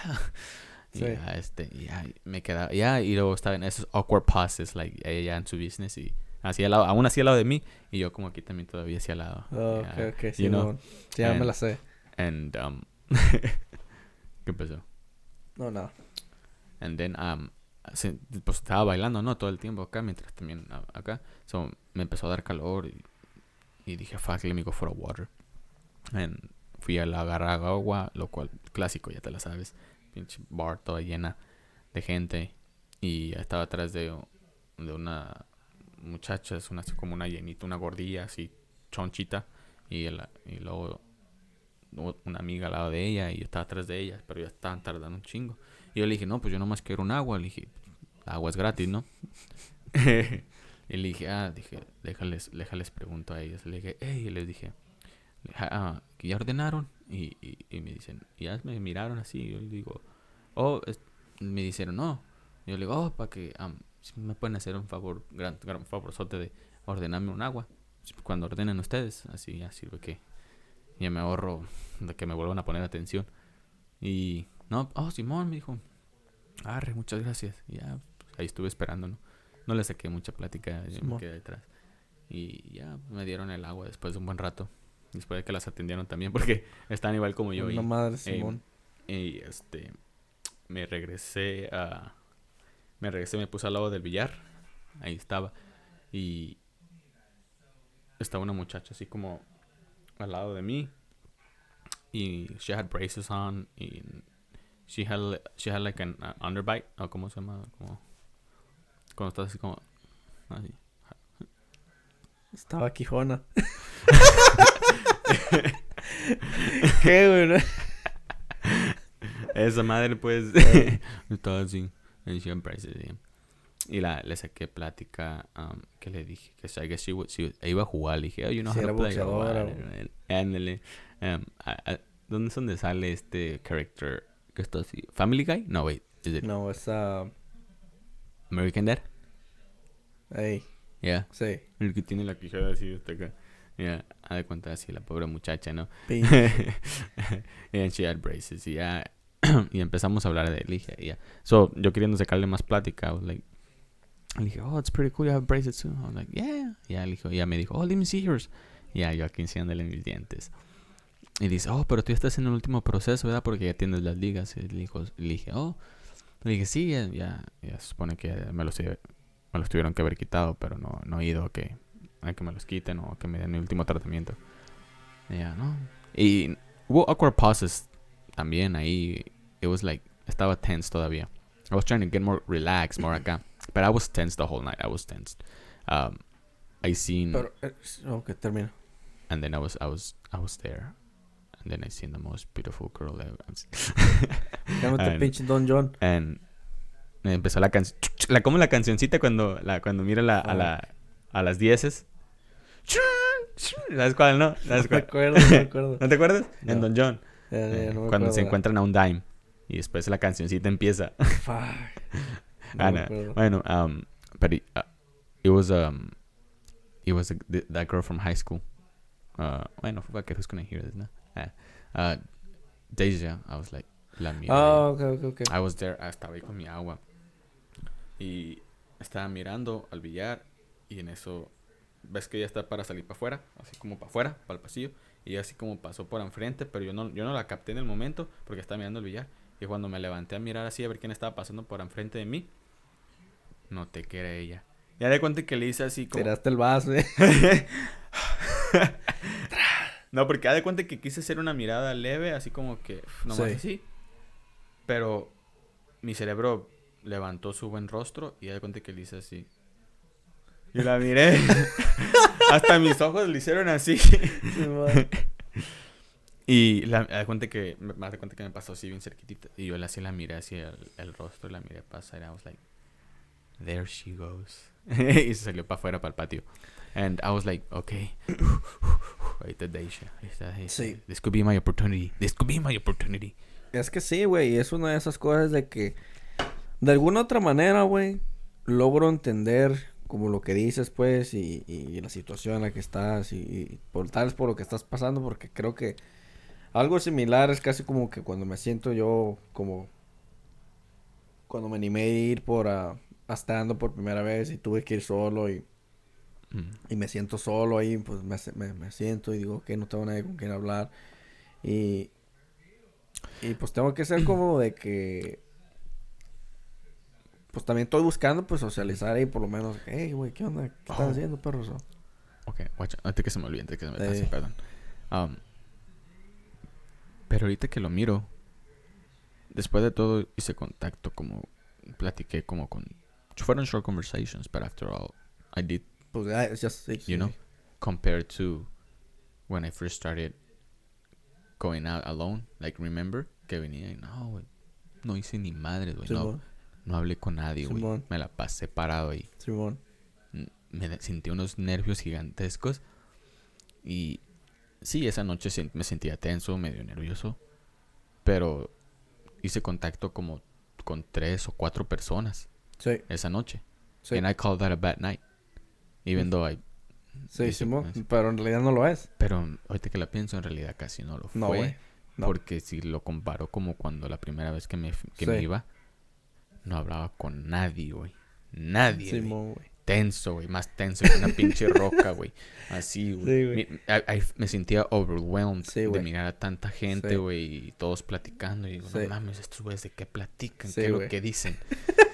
Y Sí. ya, este, ya me quedaba, ya, y luego estaba en esos awkward pauses, like, ella en su business y así al lado, aún así al lado de mí, y yo como aquí también todavía así al lado. Oh, ya, ok, ok. you Sí, know, no. Ya me and- la sé. And, um, ¿qué pasó? No, no. And then, um, se- pues estaba bailando, ¿no? Todo el tiempo acá, mientras también acá. So, me empezó a dar calor y, dije, fuck, let me go for a water. And fui a la agarrar agua, lo cual, clásico, ya te la sabes. Pinche bar toda llena de gente. Y estaba atrás de, de una muchacha, es una, como una llenita, una gordilla, así, chonchita. Y, el- y luego una amiga al lado de ella y yo estaba atrás de ella, pero ya estaban tardando un chingo. Y yo le dije, no, pues yo nomás quiero un agua. Le dije, agua es gratis, ¿no? y le dije, ah, dije, déjales, déjales pregunto a ellos. Le dije, hey, y les dije, ah, ¿que ¿ya ordenaron? Y, y, me dicen, ya me miraron así. Yo les digo, oh, me dijeron, no. Yo le digo, oh, para que am, si me pueden hacer un favor, gran, gran favorzote de ordenarme un agua. Cuando ordenen ustedes, así ya sirve que ya me ahorro de que me vuelvan a poner atención. Y, no, oh, Simón me dijo, arre, muchas gracias. Y ya, pues, ahí estuve esperando, ¿no? No le saqué mucha plática, yo me quedé detrás. Y ya me dieron el agua después de un buen rato. Después de que las atendieron también, porque están igual como yo. y- Una madre, Ey, Simón. y este me regresé a me regresé me puse al lado del billar ahí estaba y estaba una muchacha así como al lado de mí y she had braces on y she had she had like an uh, underbite o cómo se llama como cuando estás así como así. Estaba Quijona. ¿Qué, güey? no? Esa madre, pues. Estaba así. Had braces, yeah. Y la, le saqué plática. Um, que le dije que I guess she, would- she iba a jugar. Le dije, oh, you know Si how to play. Ándale. Um, ¿Dónde es donde sale este character que está así? ¿Family Guy? No, wait. Is it No, esa. American Dad? Ey, Yeah. sí. El que tiene la quijada así hasta acá. Yeah. Haz de cuenta así, la pobre muchacha, ¿no? And she had braces. Y ya. y empezamos a hablar de él. Y ya. So, yo queriendo sacarle más plática. I was like. Le dije, oh, it's pretty cool. You have braces too. I was like, yeah. Y ya, le dijo, ya me dijo, oh, let me see yours. Y ya, yo aquí enseñándole mis dientes. Y dice, oh, pero tú ya estás en el último proceso, ¿verdad? Porque ya tienes las ligas. Y le, dijo, le dije, oh. Le dije, sí, ya, ya, ya se supone que me los, me los tuvieron que haber quitado, pero no, no he ido a que, a que me los quiten o que me den el último tratamiento. Y ya, ¿no? Y hubo awkward pauses también ahí. It was like, estaba tense todavía. I was trying to get more relaxed, more acá. But I was tense the whole night. I was tense. Um, I seen, Pero, eh, ok, termina. and then I was, I was, I was there. And then I seen the most beautiful girl ever. And- pinche Don John. And empezó la canción. La, como la cancioncita cuando, la, cuando mira la, a, la, a las dieces. ¿Sabes cuál, no? ¿Sabes No me cuál? acuerdo, no me acuerdo. ¿No te acuerdas? En No. Don John. Ya, ya, Eh, no cuando se encuentran a un dime. Y después la cancioncita empieza. Fuck. No Ah, no. Bueno, um, but it, uh, it was um, it was a, th- that girl from high school. Uh, bueno, fuck who's gonna hear this, no? Ah, uh, Deja, I was like, la mira. Ah, ok, ok, ok. I was there, estaba ahí con mi agua. Y estaba mirando al billar y en eso ves que ella está para salir para afuera, así como para afuera, para el pasillo, y así como pasó por enfrente, pero yo no yo no la capté en el momento porque estaba mirando el billar. Y cuando me levanté a mirar así a ver quién estaba pasando por enfrente de mí, noté que era ella. Ya de cuenta que le hice así como Tiraste el vaso, eh. No, porque haz de cuenta que quise hacer una mirada leve, así como que uf, nomás Sí. así. Pero mi cerebro levantó su buen rostro y haz de cuenta que le hice así. Y la miré. Hasta mis ojos le hicieron así. Sí. Y la, de cuenta que me me cuenta que me pasó así bien cerquitita. Y yo así la miré hacia el, el rostro y la miré pasar. Y I was like, there she goes. y se salió para afuera, para el patio. And I was like, okay. Ahí está Deisha. Ahí está, está. Sí. This could be my opportunity. This could be my opportunity. Es que sí, güey. Es una de esas cosas de que, de alguna otra manera, güey, logro entender como lo que dices, pues, y, y la situación en la que estás, y, y por tal vez por lo que estás pasando, porque creo que algo similar es casi como que cuando me siento yo, como cuando me animé a ir por a, a por primera vez y tuve que ir solo y. y me siento solo ahí, pues me, me, me siento y digo que no tengo nadie con quien hablar. Y, y pues tengo que ser como de que... Pues también estoy buscando pues socializar ahí por lo menos. Hey, güey, ¿qué onda? ¿Qué estás Oh. haciendo, perros? Ok, watch. Antes que se me olvide, antes que se me sí, perdón. Um, pero ahorita que lo miro, después de todo hice contacto como platiqué como con fueron short conversations, but after all, I did Pues ya, ya sí, you know, compared to when I first started going out alone. Like, remember? Que venía y no, güey. No hice ni madre, güey. No, no hablé con nadie, güey. Me la pasé parado ahí. Simón. Mm, Me sentí unos nervios gigantescos. Y sí, esa noche me sentía tenso, medio nervioso. Pero hice contacto como con tres o cuatro personas Sí, esa noche. sí. And I call that a bad night. Even though I... Sí, Dice, Simón. pues. Pero en realidad no lo es. Pero ahorita que la pienso, en realidad casi no lo fue. No, güey. No. Porque si lo comparo como cuando la primera vez que me, que me Sí. iba, no hablaba con nadie, güey. Nadie. güey. Simón, güey. Tenso, güey. Más tenso que una pinche roca, güey. Así, güey. Sí, I- I- me sentía overwhelmed Sí, de mirar a tanta gente, Sí. güey. Y todos platicando. Y digo, Sí. no mames, estos güeyes de qué platican, Sí, qué es lo que dicen.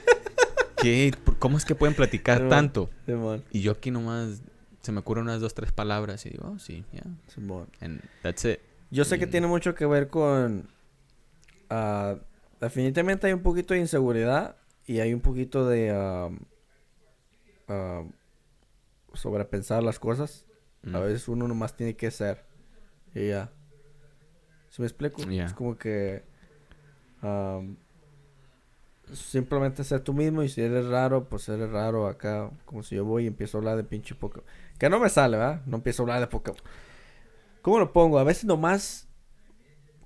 ¿Qué? ¿Por- ¿Cómo es que pueden platicar Simón. tanto? Simón. Y yo aquí nomás se me ocurren unas dos, tres palabras y digo, oh, sí, yeah. Simón. And that's it. Yo sé que Mm. tiene mucho que ver con... ah, definitivamente hay un poquito de inseguridad y hay un poquito de... ah, ah, sobrepensar las cosas. Mm. A veces uno nomás tiene que ser. Y ya. ¿Sí me explico? Ya. Es como que... am, simplemente ser tú mismo y si eres raro, pues eres raro acá. Como si yo voy y empiezo a hablar de pinche Pokémon. Que no me sale, ¿verdad? No empiezo a hablar de Pokémon. ¿Cómo lo pongo? A veces nomás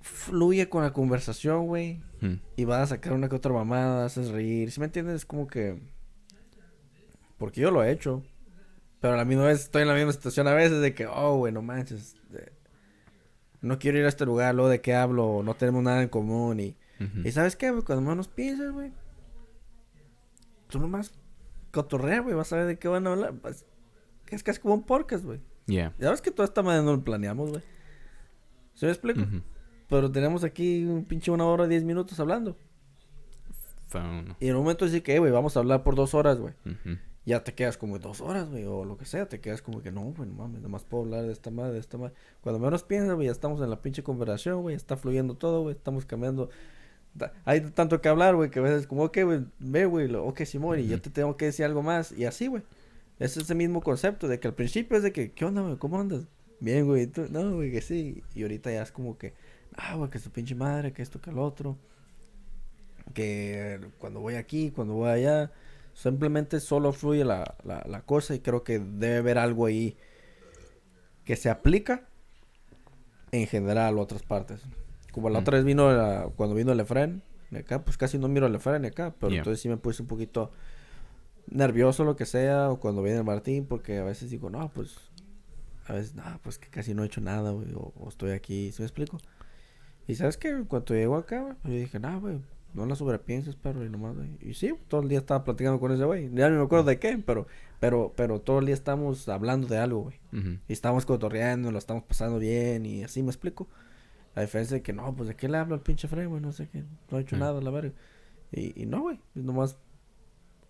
fluye con la conversación, güey. Mm. Y vas a sacar una que otra mamada, haces reír. ¿Sí me entiendes? Es como que... Porque yo lo he hecho. Pero a la misma vez estoy en la misma situación a veces de que, oh, güey, no manches. de- No quiero ir a este lugar, luego de qué hablo, no tenemos nada en común. Y, Y ¿sabes qué, güey? Cuando menos piensas, güey. Tú nomás cotorrea, güey. Vas a ver de qué van a hablar. Es casi como un podcast, güey. Yeah. Ya ves que toda esta madre no lo planeamos, güey. ¿Sí me explico? Pero tenemos aquí un pinche una hora, diez minutos hablando. Y en un momento dice que, "Eh, güey, vamos a hablar por dos horas, güey. Ya te quedas como dos horas, güey, o lo que sea. Te quedas como que, no, güey, no mames, nomás puedo hablar de esta madre, de esta madre. Cuando menos piensas, güey, ya estamos en la pinche conversación, güey. Está fluyendo todo, güey. Estamos cambiando. Hay tanto que hablar, güey, que a veces como, ok, güey, ve, güey, lo- ok, Simón, y yo te tengo que decir algo más. Y así, güey. Es ese mismo concepto de que al principio es de que, ¿qué onda, güey? ¿Cómo andas? Bien, güey. ¿y tú? No, güey, que sí. Y ahorita ya es como que, ah, güey, que su pinche madre, que esto, que el otro. Que cuando voy aquí, cuando voy allá. Simplemente solo fluye la, la, la cosa y creo que debe haber algo ahí que se aplica en general a otras partes. Como la Mm. otra vez vino, la- cuando vino el Efren, acá, pues casi no miro el Efren acá, pero Yeah. entonces sí me puse un poquito nervioso lo que sea, o cuando viene el Martín, porque a veces digo, no, pues, a veces, no, pues que casi no he hecho nada, güey, o, o estoy aquí, ¿sí me explico? Y sabes que cuando llegó acá, yo dije, no, güey, no la sobrepienses, perro, y nomás, güey. Y sí, todo el día estaba platicando con ese güey, ya no me acuerdo de qué, pero, pero, pero todo el día estamos hablando de algo, güey. Y estamos cotorreando, lo estamos pasando bien y así me explico. A diferencia de que no, pues de qué le hablo al pinche Fred, güey, no sé qué, no ha hecho Ah. nada, la verga. Y, y no, güey, nomás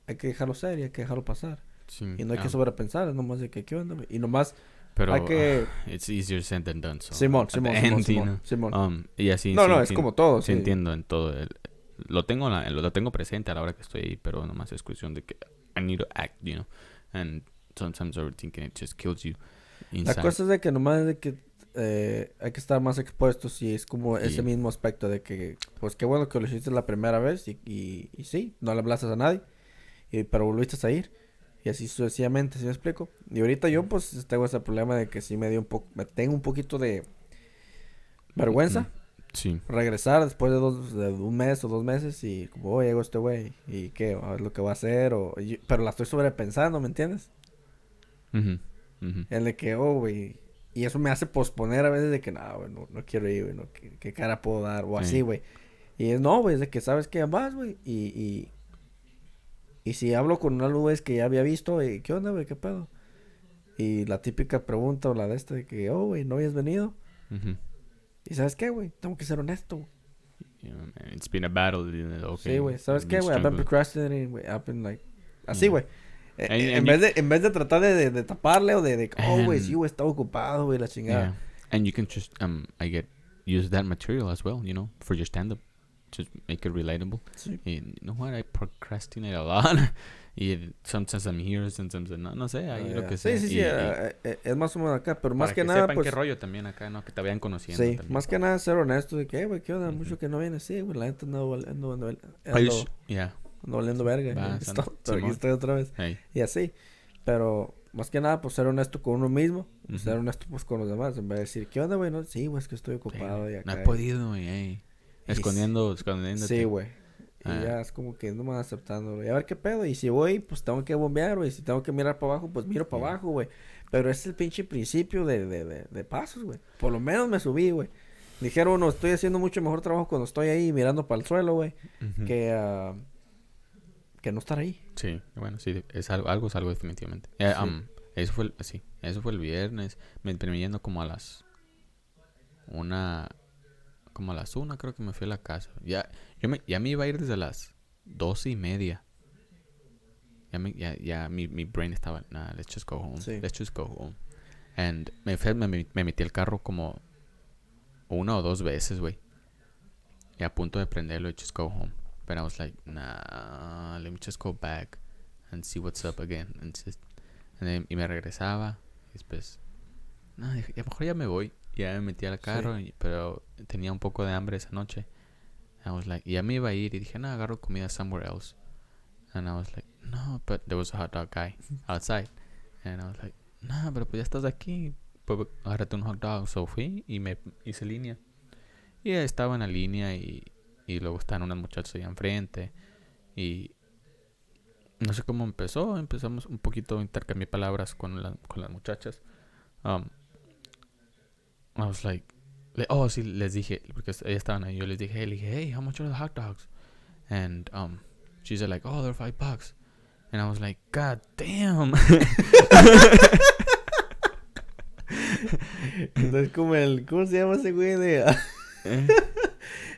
hay que dejarlo ser y hay que dejarlo pasar. Sí, Y no hay ah, que sobrepensar, es nomás de que qué onda, güey. Y nomás Pero hay que... ah, it's easier said than done. So Simón, Simón, Simón, Simón, Simón. um, y así. no, sí no, es como todo, Sí, sí. entiendo en todo. el- lo tengo la- lo, tengo presente a la hora que estoy ahí, pero nomás es cuestión de que I need to act, you know. And sometimes overthinking it just kills you La inside. cosa es de que nomás es de que eh, hay que estar más expuestos y es como Sí. ese mismo aspecto de que, pues qué bueno que lo hiciste la primera vez y, y, y sí, no le hablaste a nadie, y, pero volviste a ir. Y así sucesivamente, ¿sí me explico? Y ahorita yo pues tengo ese problema de que sí me dio un poco, me tengo un poquito de vergüenza. Mm, Sí. Regresar después de, dos, de un mes o dos meses y como, oye, llegó este güey, ¿y qué? A ver lo que va a hacer, o, pero la estoy sobrepensando, ¿me entiendes? Ujú. En de que, oh, güey. Y eso me hace posponer a veces de que, no, güey, no, no quiero ir, güey, no, ¿qué, qué cara puedo dar? O Sí. así, güey. Y es, no, güey, es de que sabes que vas, güey. Y, y, y si hablo con una güey que ya había visto, y, ¿qué onda, güey? ¿Qué pedo? Y la típica pregunta o la de esta de que, oh, güey, no habías venido. Ujú. Y sabes qué, güey, tengo que ser honesto, güey. Man, it's been a battle. okay, sí, güey, ¿sabes I've qué, been güey? I've been procrastinating, güey. I've been like, así, Yeah. güey. Eh, and en, you- vez de, en vez de tratar de, de, de taparle o de, de oh, güey, And- sí, güey, estaba ocupado, güey, la chingada. Yeah. And you can just um I get use that material as well, you know, for your stand up. just make it relatable. Sí. Y, you know what, I procrastinate a lot. y sometimes I'm here, sometimes I'm not. No sé, ahí Ah, lo ya. que sí, sea. sí, sí, Y- y eh, eh, es más o menos acá, pero más para que, nada, sepan pues, qué rollo también acá, ¿no? Que te vayan conociendo sí, también. más que nada ser honesto de que, "Eh, güey, ¿qué onda? Ujú. Mucho que no viene, sí, güey, la ando, val- ando, ando, ando, yeah, ando valiendo verga. Va, y son- esto- pero aquí estoy otra vez. hey. Y así, pero más que nada, pues ser honesto con uno mismo, Ujú. ser honesto pues con los demás, en vez de decir, ¿qué onda, güey? No, sí, güey, es que estoy ocupado y No acá. he y- podido, güey. Y Escondiendo, escondiéndote. Sí, güey. Y Ah. ya es como que no me van aceptando, güey. A ver qué pedo. Y si voy, pues tengo que bombear, güey. Si tengo que mirar para abajo, pues miro para Sí. abajo, güey. Pero ese es el pinche principio de, de, de, de pasos, güey. Por lo menos me subí, güey. Dijeron, no, estoy haciendo mucho mejor trabajo cuando estoy ahí mirando para el suelo, güey. Ujú. Que, ah, que no estar ahí. Sí, bueno, sí, es algo, algo es algo definitivamente. Eh, Sí. um, eso fue, el, sí, eso fue el viernes. Me terminé yendo como a las una, como a las una creo que me fui a la casa. Ya, yo me, ya me iba a ir desde las doce y media. Ya, me, ya, ya mi, mi brain estaba, nah, let's just go home, Sí. let's just go home. And me, fui- me, me- me metí al carro como una o dos veces, güey. Y a punto de prenderlo y just go home. But I was like, nah, let me just go back and see what's up again. And just, and then- y me regresaba. Y después, no, dije, a lo mejor ya me voy. Ya me metí al carro, y- pero tenía un poco de hambre esa noche. I was like, ya me iba a ir y dije, no, agarro comida somewhere else. And I was like, no, but there was a hot dog guy outside. And I was like, no, pero pues ya estás aquí. Pues agárrate un hot dog. So fui y me hice línea. Y estaba en la línea y, y luego estaban unas muchachas allá enfrente. Y no sé cómo empezó. Empezamos un poquito a intercambiar palabras con, la- con las muchachas. Um, I was like, le- oh, sí, les dije, porque ellas estaban ahí. Yo les dije, hey, le dije, hey, how much are the hot dogs? And um, she said, like, oh, they're five bucks. And I was like, God damn. Entonces, como el. ¿Cómo se llama ese güey de.? Eh,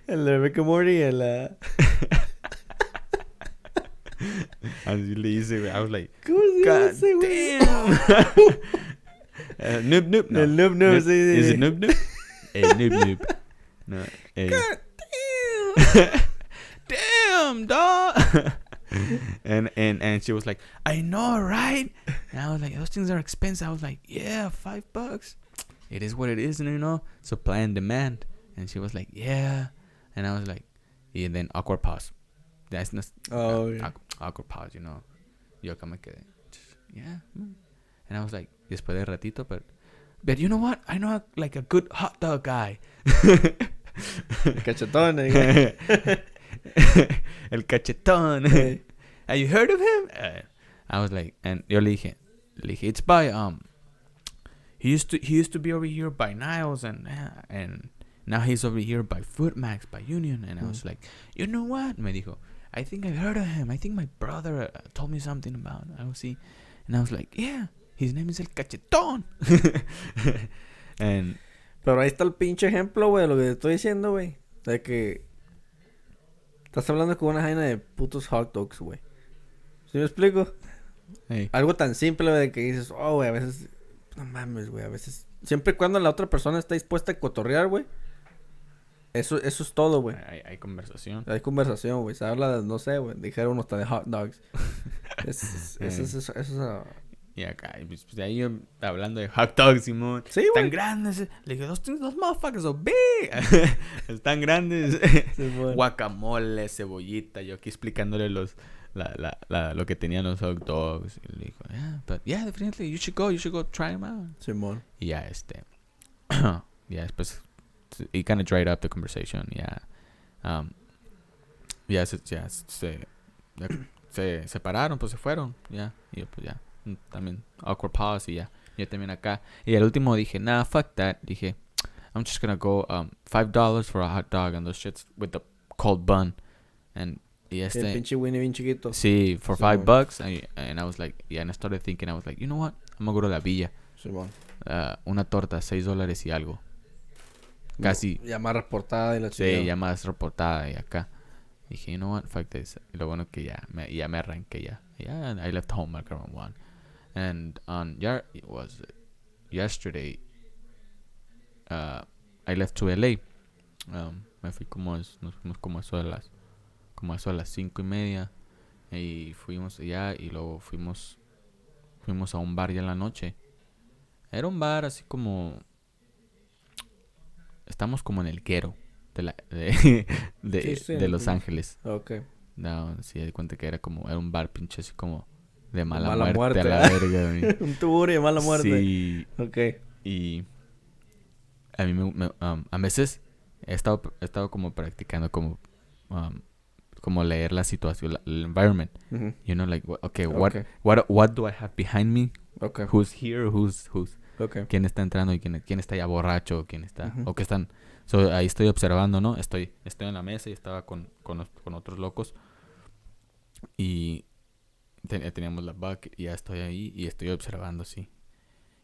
el de Rick and Morty, el. ah, Así le hice, güey. I was like, ¿Cómo se God güey? damn. Eh, noob noob. No. El noob noob, sí, sí, Is it noob noob? Eh, noob noob. No. Eh. Damn, damn, dog. and and and she was like, I know, right? And I was like, those things are expensive. I was like, yeah, five bucks. It is what it is, and you know. Supply and demand. And she was like, yeah. And I was like, and then awkward pause. That's not Oh, uh, yeah. awk- awkward pause, you know. Yo acá me quedé. Yeah. mm." And I was like, después de ratito, but but you know what? I know like a good hot dog guy. El cachetón. El cachetón. Have you heard of him? Uh, I was like, and yo le dije, le dije, it's by um, he used to he used to be over here by Niles and uh, and now he's over here by Footmax by Union and I was Mm. like, you know what? Me dijo, I think I've heard of him. I think my brother uh, told me something about. I was see, and I was like, yeah, his name is El Cachetón. and Pero ahí está el pinche ejemplo, güey, de lo que te estoy diciendo, güey. De que. Estás hablando con una jaina de putos hot dogs, güey. ¿Sí me explico? hey, Algo tan simple, güey, de que dices, oh, güey, a veces. No mames, güey, a veces. Siempre y cuando la otra persona está dispuesta a cotorrear, güey. Eso, eso es todo, güey. hay, hay conversación. Hay conversación, güey. Se habla de, no sé, güey. Dijeron hasta de hot dogs. Es- es- Eso es. Eso, eso es, ah, Y acá, y pues, de ahí yo hablando de hot dogs, Simón. Sí, Tan güey. grandes. eh. Le dije, things, those motherfuckers are big. Están grandes. Sí. Guacamole, cebollita. Yo aquí explicándole los, la, la, la, lo que tenían los hot dogs. Y le dijo, yeah, but yeah, definitely, you should go, you should go try them out. Simón. Y ya, este. ya después. It kind of dried up the conversation. Ya. Um, ya se, ya se, se separaron, pues se fueron. Ya. Y yo, pues ya. mm, También awkward pause y ya. Yo también acá. Y el último dije, nah, fuck that. Dije, I'm just gonna go um, five dollars for a hot dog and those shits with the cold bun. And y El este. pinche Winnie bien chiquito. Sí, for Sí, five bucks. And, and I was like, yeah, and I started thinking, I was like, you know what? I'm gonna go to la villa. Ah, una torta, seis dólares y algo. Casi. Ya más reportada y la Sí, chingada. ya más reportada y acá. Dije, you know what, fuck this. Y lo bueno que ya me, ya me arranqué ya. Yeah, and I left home like around one. And on yeah, it was yesterday. Uh, I left to LA. Um, Me fui como, es- nos fuimos como eso de las, como eso de las cinco y media. Y fuimos allá y luego fuimos, fuimos a un bar ya en la noche. Era un bar así como, estamos como en el quero de, la, de, de, Sí, sí, de Los. Ángeles. Ok. No, sí, di cuenta que era como, era un bar pinche así como de mala, mala muerte, muerte, a la verga. Un tuburio de mala muerte. Sí, Ok. y a mí me, me- um, a veces he estado, he estado como practicando como, um, como leer la situación, la- el environment. Ujú. You know, like, wha- okay, what, what, what do I have behind me? Ok. Who's here? Who's, who's, Quién está entrando y quién, quién está ya borracho, quién está, o que están, so, ahí estoy observando, ¿no? Estoy, estoy en la mesa y estaba con, con, con otros locos y te- teníamos la bucket y ya estoy ahí y estoy observando, sí.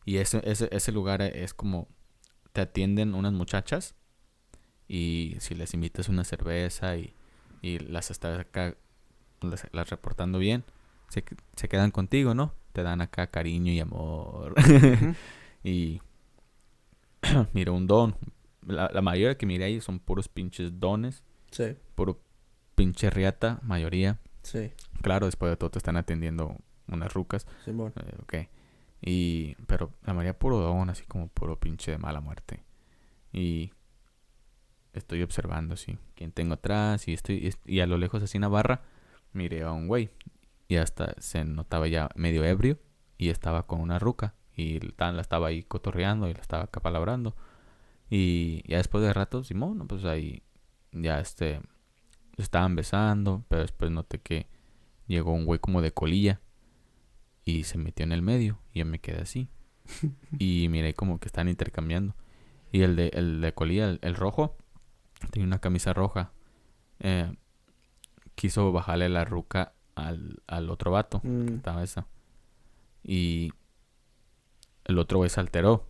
Y ese, ese, ese lugar es como, te atienden unas muchachas y si les invitas una cerveza y, y las estás acá, las, las reportando bien, se, se quedan contigo, ¿no? Te dan acá cariño y amor. Y miré un don. La, la mayoría que miré ahí son puros pinches dones. Sí. Puro pinche riata, mayoría. Sí. Claro, después de todo te están atendiendo unas rucas. Simón. eh, ok. Y, pero la mayoría puro don, así como puro pinche de mala muerte. Y estoy observando, sí, quién tengo atrás. Y, estoy, y a lo lejos, así en la barra, miré a un güey. Y hasta se notaba ya medio ebrio. Y estaba con una ruca. Y tan la estaba ahí cotorreando y la estaba acapalabrando. Y ya después de rato, Simón, pues ahí ya este se estaban besando, pero después noté que llegó un güey como de colilla y se metió en el medio y yo me quedé así. y miré como que están intercambiando. Y el de, el de colilla, el, el rojo, tenía una camisa roja. eh, quiso bajarle la ruca al, al otro vato. Mm. Estaba esa. Y el otro güey se alteró.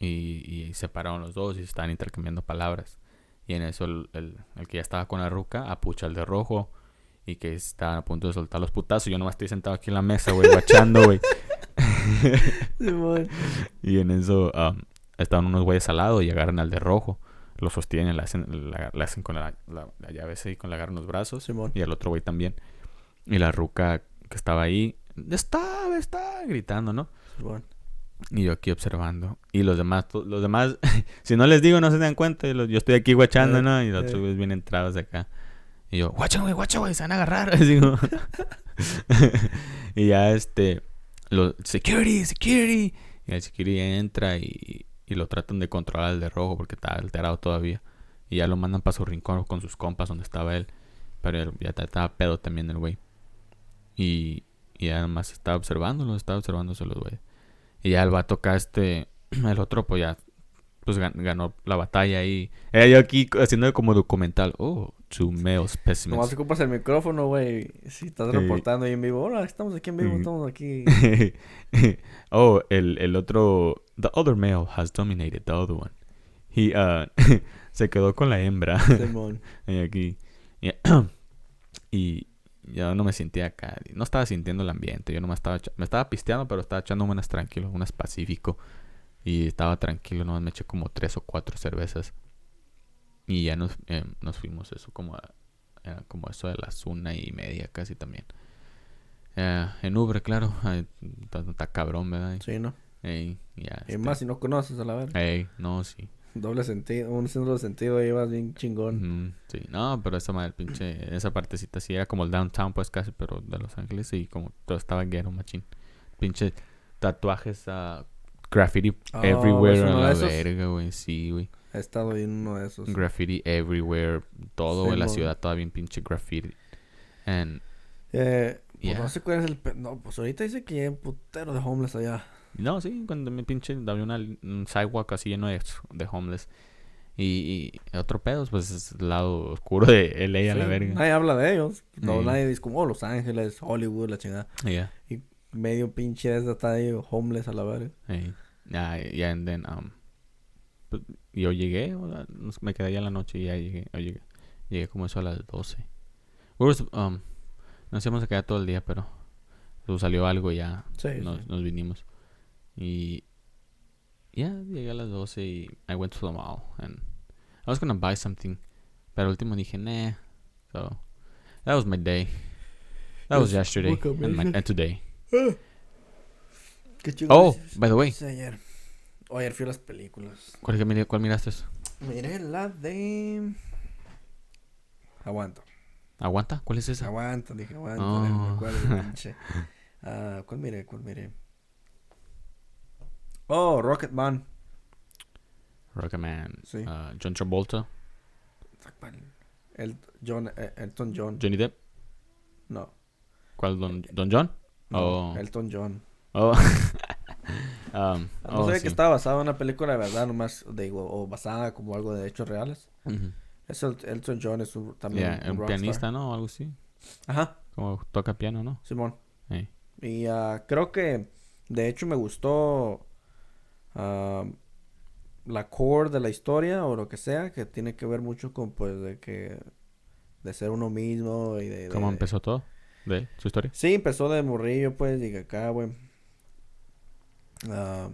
Y, y se pararon los dos y se estaban intercambiando palabras. Y en eso el, el- el que ya estaba con la ruca apucha al de rojo. Y que estaban a punto de soltar los putazos. Yo nomás estoy sentado aquí en la mesa, güey, guachando, güey. Y en eso um, estaban unos güeyes al lado y agarran al de rojo. Lo sostienen, le hacen, la, hacen con la, la, la llave así, con la agarran los brazos. Simón. Y el otro güey también. Y la ruca que estaba ahí, está, está, gritando, ¿no? Simón. Y yo aquí observando. Y los demás, to- los demás, si no les digo, no se dan cuenta. yo estoy aquí guachando, Eh, ¿no? Y los otros eh. güeyes vienen entrados de acá. Y yo, guacha, güey, guacha, güey, se van a agarrar. Así como- y ya este, los, security, security. Y el security entra y, y lo tratan de controlar al de rojo porque está alterado todavía. Y ya lo mandan para su rincón con sus compas donde estaba él. Pero él ya ta- estaba pedo también el güey. Y, y ya nomás estaba observándolo, estaba observándose los güeyes. Y ya el vato acá, este, el otro, pues ya, pues gan- ganó la batalla ahí. Era yo aquí haciendo como documental. Oh, two male Nomás specimens. ocupas el micrófono, güey. Si estás reportando ahí en vivo. Hola, estamos aquí en vivo, Mm. estamos aquí. oh, el, el otro, the other male has dominated the other one. He, uh, se quedó con la hembra. Simón. Y aquí. Y, y yo no me sentía acá. No estaba sintiendo el ambiente. Yo nomás estaba... echa- Me estaba pisteando, pero estaba echando unas tranquilo, unas pacífico. Y estaba tranquilo. Nomás me eché como tres o cuatro cervezas. Y ya nos, eh, nos fuimos eso como a... era como eso de las una y media casi también. Eh, en Uber, claro. Está, cabrón, ¿verdad? Sí, ¿no? Ey, ya. Y más si no conoces a la verga. Ey, no, sí. Doble sentido, un doble sentido ahí vas bien chingón. Ujú, Sí, no, pero esa madre, pinche, esa partecita sí era como el downtown, pues casi, pero de Los Ángeles y como todo estaba ghetto, machín. Pinche tatuajes, a graffiti Oh, everywhere ¿es a la verga, güey, sí, güey. He estado en uno de esos. Graffiti everywhere, todo Sí, en la ciudad, toda bien pinche graffiti. And, Eh, pues Yeah. no sé cuál es el... No, pues ahorita dice que hay un putero de homeless allá. No, sí, cuando me pinche, había una, un sidewalk así lleno de, de homeless. Y, y otro pedo, pues es el lado oscuro de LA a la Sí, verga. Nadie habla de ellos. No, Sí. nadie dice como, oh, Los Ángeles, Hollywood, la chingada. Yeah. Medio pinche esa está ahí, homeless a la verga. Ya, ya, and then, um, pues, yo llegué, me quedé allá en la noche y ya llegué, llegué, llegué como eso a las 12. We were sup- um, nos íbamos a quedar todo el día, pero pues, salió algo y ya Sí, nos, sí. nos vinimos. Y ya llegué a las 12 y I went to the mall and I was gonna buy something, Pero al último dije, nah. So, that was my day. That was Yes, yesterday and, my, and today. Qué chido. Oh, by the way, ayer. O ayer fui a las películas. ¿cuál, cuál miraste? Miré la de. Aguanta. ¿Aguanta? ¿Cuál es esa? Aguanta, dije, aguanta. Oh. acuerdo, pinche. Ah, ¿Cuál miré? ¿Cuál miré? Oh, Rocketman. Rocketman. Sí. uh, John Travolta. El, John, eh, Elton John. Johnny Depp. No. ¿Cuál? Don, Don John? no Oh. Elton John. Oh. um, No oh, sí. que estaba basado en una película de verdad, nomás, digo, o basada como algo de hechos reales. Es el, Elton John, es un, también Yeah, un rockstar. pianista, ¿no? O algo así. Ajá, Como toca piano, ¿no? Simón. Y ah, creo que, de hecho, me gustó ah, la core de la historia o lo que sea, que tiene que ver mucho con, pues, de que, de ser uno mismo y de... ¿Cómo de- empezó todo? ¿De él? ¿Su historia? Sí, empezó de morrillo, pues, y que acá, güey. ah,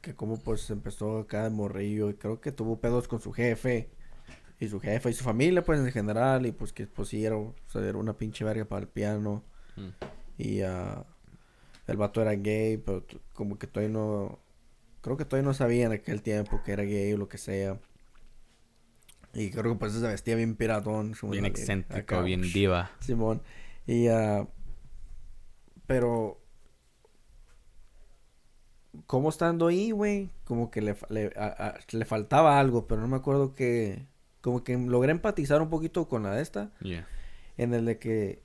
que como, pues, empezó acá de morrillo y creo que tuvo pedos con su jefe. Y su jefe y su familia, pues, en general. Y, pues, que, pues, sí, era, o sea, era una pinche verga para el piano. Mm. Y ah, el vato era gay, pero como que todavía no... Creo que todavía no sabía en aquel tiempo que era gay o lo que sea. Y creo que pues se vestía bien piratón. Bien la- excéntrico, acá, bien diva. Simón. Y ah, pero como estando ahí, güey, como que le, le, a- a- le faltaba algo, pero no me acuerdo que como que logré empatizar un poquito con la de esta Yeah. en el de que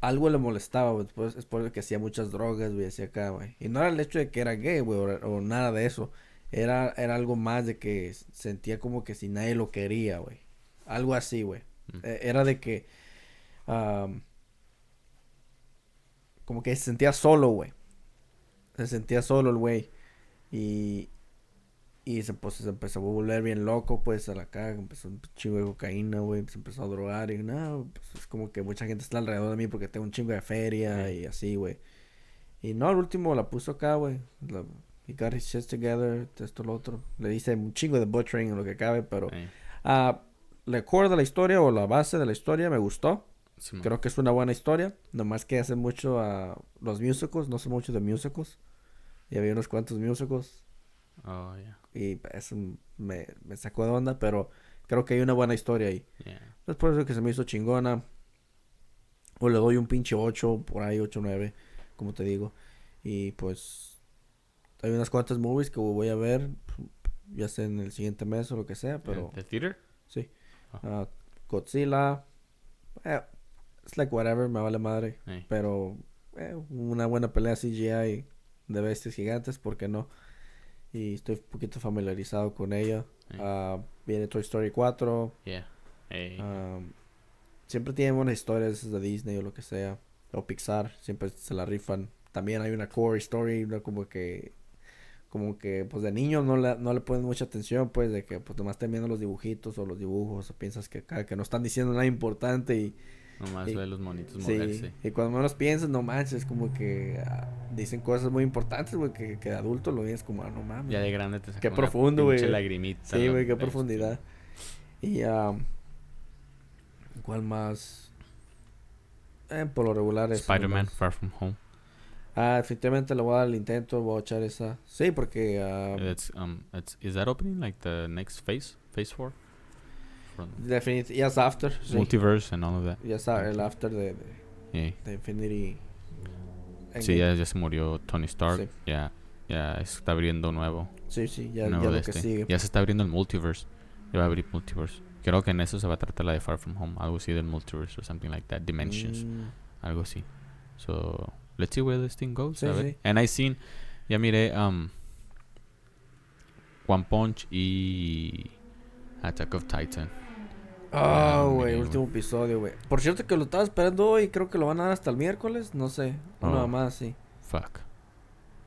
algo le molestaba, güey. Después, es por que hacía muchas drogas, güey, hacía acá, güey. Y no era el hecho de que era gay, güey, o, o nada de eso. Era, era algo más de que sentía como que si nadie lo quería, güey. Algo así, güey. Mm. Eh, Era de que... como que se sentía solo, güey. Se sentía solo el güey. Y... Y se, pues, se empezó a volver bien loco, pues, a la caga. Empezó un chingo de cocaína, güey. Se empezó a drogar. Y no, pues, es como que mucha gente está alrededor de mí porque tengo un chingo de feria y así, güey. Y no, al último la puso acá, güey. He got his shit together, esto, lo otro. Le dice un chingo de butchering en lo que cabe, pero... La core de la historia o la base de la historia me gustó. Creo que es una buena historia. Nomás que hace mucho a los musicals. No sé mucho de musicals. Y había unos cuantos musicals. Oh, yeah. Y eso me, me sacó de onda. Pero creo que hay una buena historia ahí. Yeah. Es por eso que se me hizo chingona. O le doy un pinche 8, por ahí 8, 9, como te digo. Y pues hay unas cuantas movies que voy a ver, ya sea en el siguiente mes o lo que sea, pero ¿The theater? sí. Ah, Godzilla, eh, it's like whatever, me vale madre. Pero eh, una buena pelea CGI de bestias gigantes, ¿por qué no? Y estoy un poquito familiarizado con ella. Ah, viene Toy Story 4. Yeah. Um, siempre tienen buenas historias de Disney o lo que sea. O Pixar, siempre se la rifan. También hay una core story, una como que como que pues de niños no le, no le ponen mucha atención pues de que pues nomás están viendo los dibujitos o los dibujos o piensas que acá que no están diciendo nada importante y Nomás y- ve los monitos sí, moverse. y cuando menos piensas no manches como que ah, dicen cosas muy importantes güey que, que de adulto lo ves como ah, no mames Ya de grande te saca Qué una profundo, güey. lagrimita. Sí, güey, qué profundidad. Y, um, ¿cuál más? Eh, por lo regular es... Spider-Man Far From Home. Ah, definitivamente le voy a dar el intento, voy a echar esa. Sí, porque... ah, That's, um, it's, is that opening like the next phase? Phase 4? From definit- ya es after. Sí. Multiverse and all of that. El after de, de, Yeah. de Infinity... Sí, ya, ya se murió Tony Stark. Sí. Ya, ya está abriendo nuevo. Sí, sí, ya, nuevo ya que este. sigue. Ya se está abriendo el multiverse. Ya va a abrir multiverse. Creo que en eso se va a tratar la de Far From Home. Algo así del multiverse or something like that. Dimensions. Mm, Algo así. So, let's see where this thing goes. Sí, sí. And I seen, ya miré, um, One Punch y Attack of Titan. Ah, Ah, güey, último episodio, güey. Por cierto que lo estaba esperando hoy, creo que lo van a dar hasta el miércoles, no sé. Oh. nada más, sí. Fuck.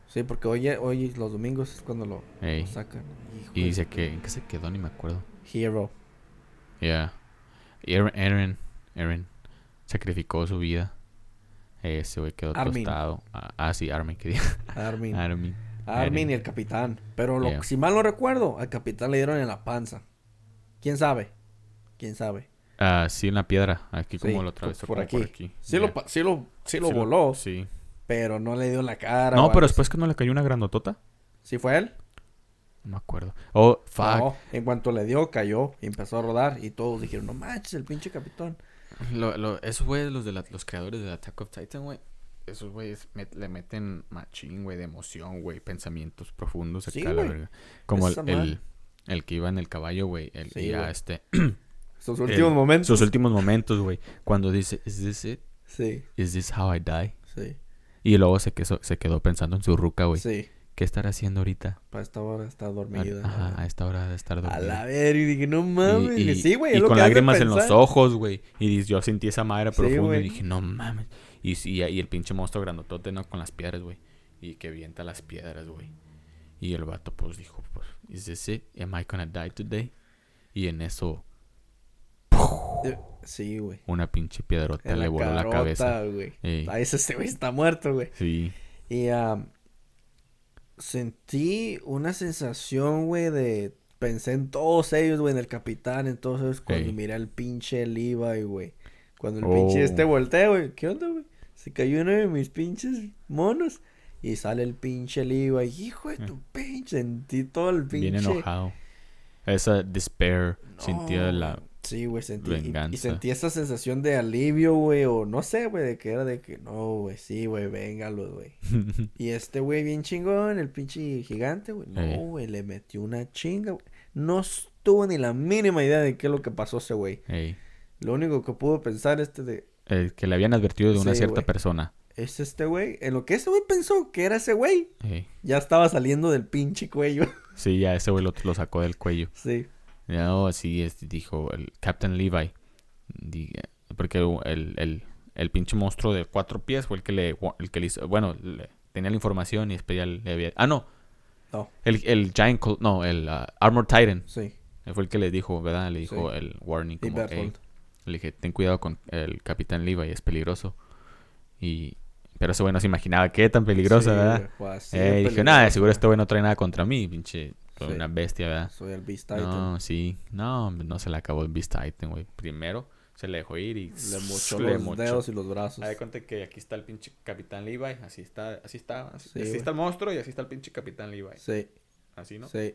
Sí, porque hoy, hoy los domingos es cuando lo, sacan. Hijo Y dice que, ¿en qué se quedó? Ni me acuerdo. Hero. Yeah. Aaron, Aaron, Aaron sacrificó su vida. Ese güey quedó Armin. tostado. Ah, ah, sí, Armin, que. Armin. Armin. Armin Armin. y el capitán. Pero lo, Yeah. si mal no recuerdo, al capitán le dieron en la panza. ¿Quién sabe? ¿Quién sabe? Ah, sí, en la piedra. Aquí Sí, como lo atravesó. por aquí. por aquí. Sí, lo, sí lo, sí lo voló, Sí. pero no le dio en la cara. No, pero después que no le cayó una grandotota. ¿Sí fue él? No me acuerdo. Oh, fuck. No, en cuanto le dio, cayó y empezó a rodar y todos dijeron, no manches, el pinche capitán. Lo, lo, esos güeyes, los de la- los creadores de Attack of Titan, güey. Esos güeyes met- le meten machín, güey, de emoción, güey, pensamientos profundos acá Sí, a la verga. Como el, el, que iba en el caballo, güey. El, Sí, y ya güey. este. Sus últimos momentos. Sus últimos momentos, güey. Cuando dice, ¿Is this it? Sí, ¿Is this how I die? sí, Y luego se quedó, se quedó pensando en su ruca, güey. sí. ¿Qué estará haciendo ahorita? Para esta hora está A- dormida. Ajá, a esta hora de estar A dormida. la ver, y dije, no mames. Y, y- sí, güey, y es lo con que lágrimas en los ojos, güey. Y yo sentí esa madre Sí, profunda y dije, no mames. Y, sí, y el pinche monstruo grandotote, ¿no? Con las piedras, güey. Y que vienta las piedras, güey. Y el vato, pues, dijo, pues, ¿is this it? Am I gonna die today? Y en eso, Eh, Sí, güey. una pinche piedrota le la voló la carota, cabeza. güey. Ey. A ese este güey está muerto, güey. Sí. Y am, sentí una sensación, güey, de... Pensé en todos ellos, güey, en el capitán, en todos ellos, cuando miré al pinche Levi, güey. Cuando el Oh. pinche este voltea, güey. ¿Qué onda, güey? Se cayó uno de mis pinches monos. Y sale el pinche Levi. Hijo de tu pinche. Sentí todo el pinche... Bien enojado. Esa despair, sentía No, la... Sí, güey, sentí. y- sentí esa sensación de alivio, güey, o no sé, güey, de que era de que no, güey, sí, güey, véngalo, güey. Y este güey bien chingón, el pinche gigante, güey. No, Ey. güey, le metió una chinga, güey. No tuvo ni la mínima idea de qué es lo que pasó ese güey. Ey. Lo único que pudo pensar este de El que le habían advertido de una Sí, cierta persona. es este güey. En lo que ese güey pensó que era ese güey, Ey. ya estaba saliendo del pinche cuello. Sí, ya ese güey lo, lo sacó del cuello. sí. No, así es, dijo el Captain Levi. Porque el, el, el pinche monstruo de cuatro pies fue el que le, el que le hizo, bueno, le- tenía la información y después le había... Ah, no. No. El, el Giant, no, el uh, Armor Titan. Sí. Fue el que le dijo, ¿verdad? Le dijo Sí. el warning como. Le dije, ten cuidado con el Capitán Levi, es peligroso. Y... Pero ese güey no se imaginaba qué tan peligroso, Sí, ¿verdad? fue así Eh, dije, nada, seguro este güey no trae nada contra mí, pinche. Soy Sí. una bestia, ¿verdad? Soy el Beast Titan. No, sí. No, no se le acabó el Beast Titan, güey. Primero se le dejó ir y... Le mochó le los mochó. dedos y los brazos. De cuenta que aquí está el pinche Capitán Levi. Así está, así está. Así, Sí, está el monstruo y así está el pinche Capitán Levi. Sí. Así, ¿no? Sí.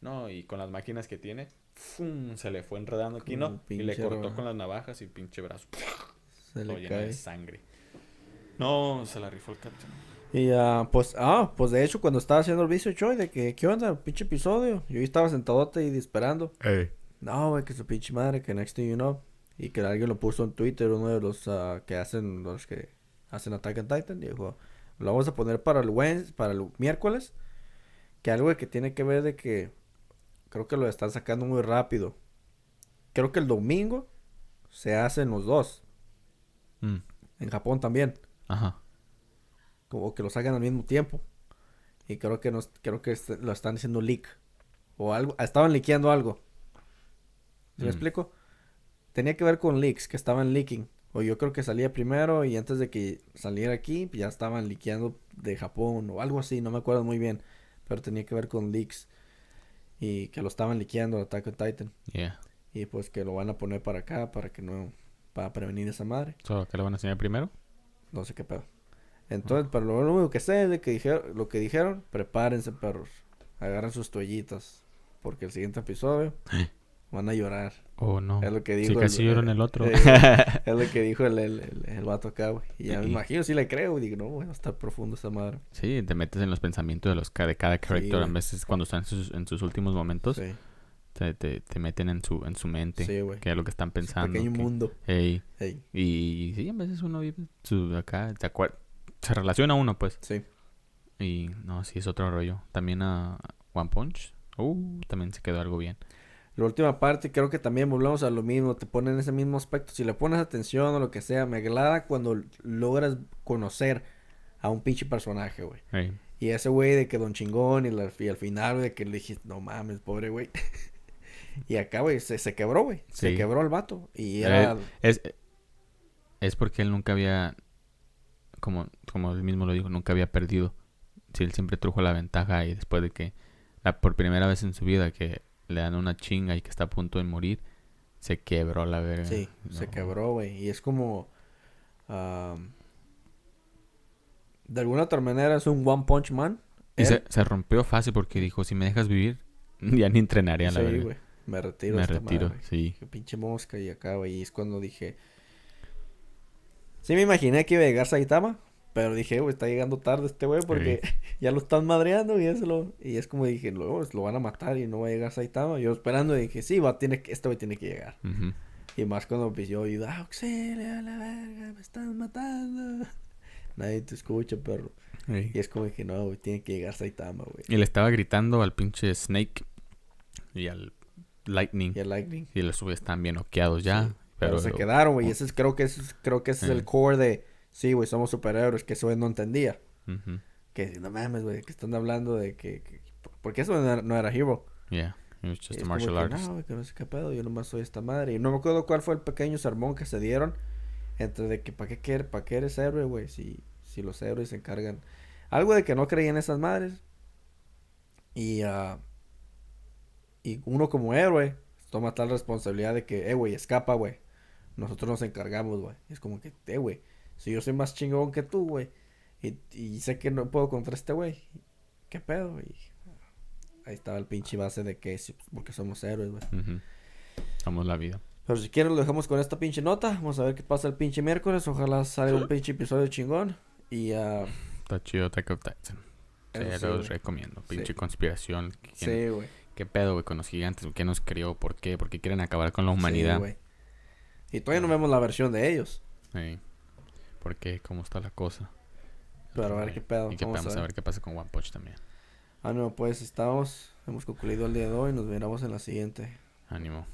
No, y con las máquinas que tiene, ¡fum! se le fue enredando aquí, ¿no? Y le cortó con las navajas y el pinche brazo Se todo le lleno cae. de sangre. No, se la rifó el Capitán. Y ah, pues, ah, pues de hecho cuando estaba haciendo el vicio Choy de que, ¿qué onda? Pinche episodio. Yo estaba sentadote y esperando. Ey. No, güey, que su pinche madre, que next thing you know. Y que alguien lo puso en Twitter, uno de los ah, que hacen, los que hacen Attack on Titan. Dijo, lo vamos a poner para el Wednesday, para el miércoles. Que algo que tiene que ver de que creo que lo están sacando muy rápido. Creo que el domingo se hacen los dos. Mm, En Japón también. Ajá. Como que lo sacan al mismo tiempo. Y creo que nos, creo que este- lo están haciendo leak. O algo, estaban liqueando algo. ¿Sí ¿Me Mm. explico? Tenía que ver con leaks, que estaban leaking. O yo creo que salía primero y antes de que saliera aquí, ya estaban liqueando de Japón o algo así, no me acuerdo muy bien. Pero tenía que ver con leaks. Y que lo estaban liqueando Attack on Titan. Yeah. Y pues que lo van a poner para acá para que no, para prevenir esa madre. So, ¿Qué le van a enseñar primero? No sé qué pedo. Entonces, pero lo único que sé es de que dijeron, lo que dijeron, prepárense perros. Agarren sus toallitas. Porque el siguiente episodio van a llorar. Oh, no. Es lo que Sí, dijo. casi lloró en el otro. eh, es lo que dijo el, el, el, el vato acá, güey. Y ya me Y- imagino, sí le creo. Y digo, no, güey, estar profundo esa madre. Sí, te metes en los pensamientos de los ca- de cada character. a veces cuando están en sus, en sus últimos momentos, Sí, te, te, te meten en su, en su mente. sí, güey. qué es lo que están pensando. pequeño qué- mundo. Ey, Ey, y sí, a veces uno vive su, acá, se, acuer- se relaciona uno, pues. sí. Y no, sí, es otro rollo. También a One Punch. Uh, también se quedó algo bien. La última parte, creo que también volvemos a lo mismo. Te ponen ese mismo aspecto. Si le pones atención o lo que sea, me agrada cuando logras conocer a un pinche personaje, güey. Ey, Y ese güey de que Don Chingón y, la- y al final, güey, de que le dije, no mames, pobre güey. y acá, güey, se, se quebró, güey. Se quebró el vato. Y era... Eh, Es, es porque él nunca había, como, como él mismo lo dijo, nunca había perdido. Si él siempre trujo la ventaja y después de que, la, por primera vez en su vida, que le dan una chinga y que está a punto de morir, se quebró la verga. Sí, se quebró, güey. Y es como. am, de alguna otra manera es un One Punch Man. Y se, se rompió fácil porque dijo, si me dejas vivir, ya ni entrenaré a la Sí, verga. güey. Me retiro. Me esta retiro, madre. sí. Qué pinche mosca y acá, güey. Y es cuando dije. Sí, me imaginé que iba a llegar Saitama. Pero dije, güey, está llegando tarde este güey porque ya lo están madreando y eso lo... Y es como dije, luego lo van a matar y no va a llegar Saitama. Yo esperando dije, sí, va, tiene que... este güey tiene que llegar. Y más cuando pidió ayuda, auxilio a la verga, me están matando. Nadie te escucha, perro. Sí. Y es como que no, güey, tiene que llegar Saitama, güey. Y le estaba gritando al pinche Snake y al Lightning. Y el Lightning. Y los güeyes están bien noqueados ya. Sí, pero Pero, se quedaron, güey. y Ese es, creo que ese es, creo que ese es Eh. el core de, sí, güey, somos superhéroes, que eso no entendía. Que no mames, güey, que están hablando de que, que- porque eso no era, no era hero. Yeah, he was just a martial que, artist. No, que no sé qué pedo, yo nomás soy esta madre. Y no me acuerdo cuál fue el pequeño sermón que se dieron entre de que para qué quieres, para qué eres héroe, güey, si, si los héroes se encargan. Algo de que no creían esas madres. Y, ah, y uno como héroe toma tal responsabilidad de que, eh, güey, escapa, güey. Nosotros nos encargamos, güey. Es como que, eh, güey, si yo soy más chingón que tú, güey, y, y sé que no puedo contra este güey, ¿qué pedo? Y ahí estaba el pinche base de que, porque somos héroes, güey. Somos la vida. Pero si quieren lo dejamos con esta pinche nota. Vamos a ver qué pasa el pinche miércoles. Ojalá salga un pinche episodio chingón. Y ah, Está chido Attack of Titan. Sí, los recomiendo. Pinche Sí. conspiración. ¿Quién- sí, güey. ¿Qué pedo, güey, con los gigantes? ¿Qué nos crió? ¿Por qué? ¿Por qué quieren acabar con la humanidad? güey. Y todavía no vemos la versión de ellos. Sí. ¿Por qué? ¿Cómo está la cosa? Pero a ver qué pedo. Y que Vamos vamos a ver qué pasa con One Punch también. Ah, no, pues estamos. Hemos concluido el día de hoy. Nos veremos en la siguiente. Ánimo.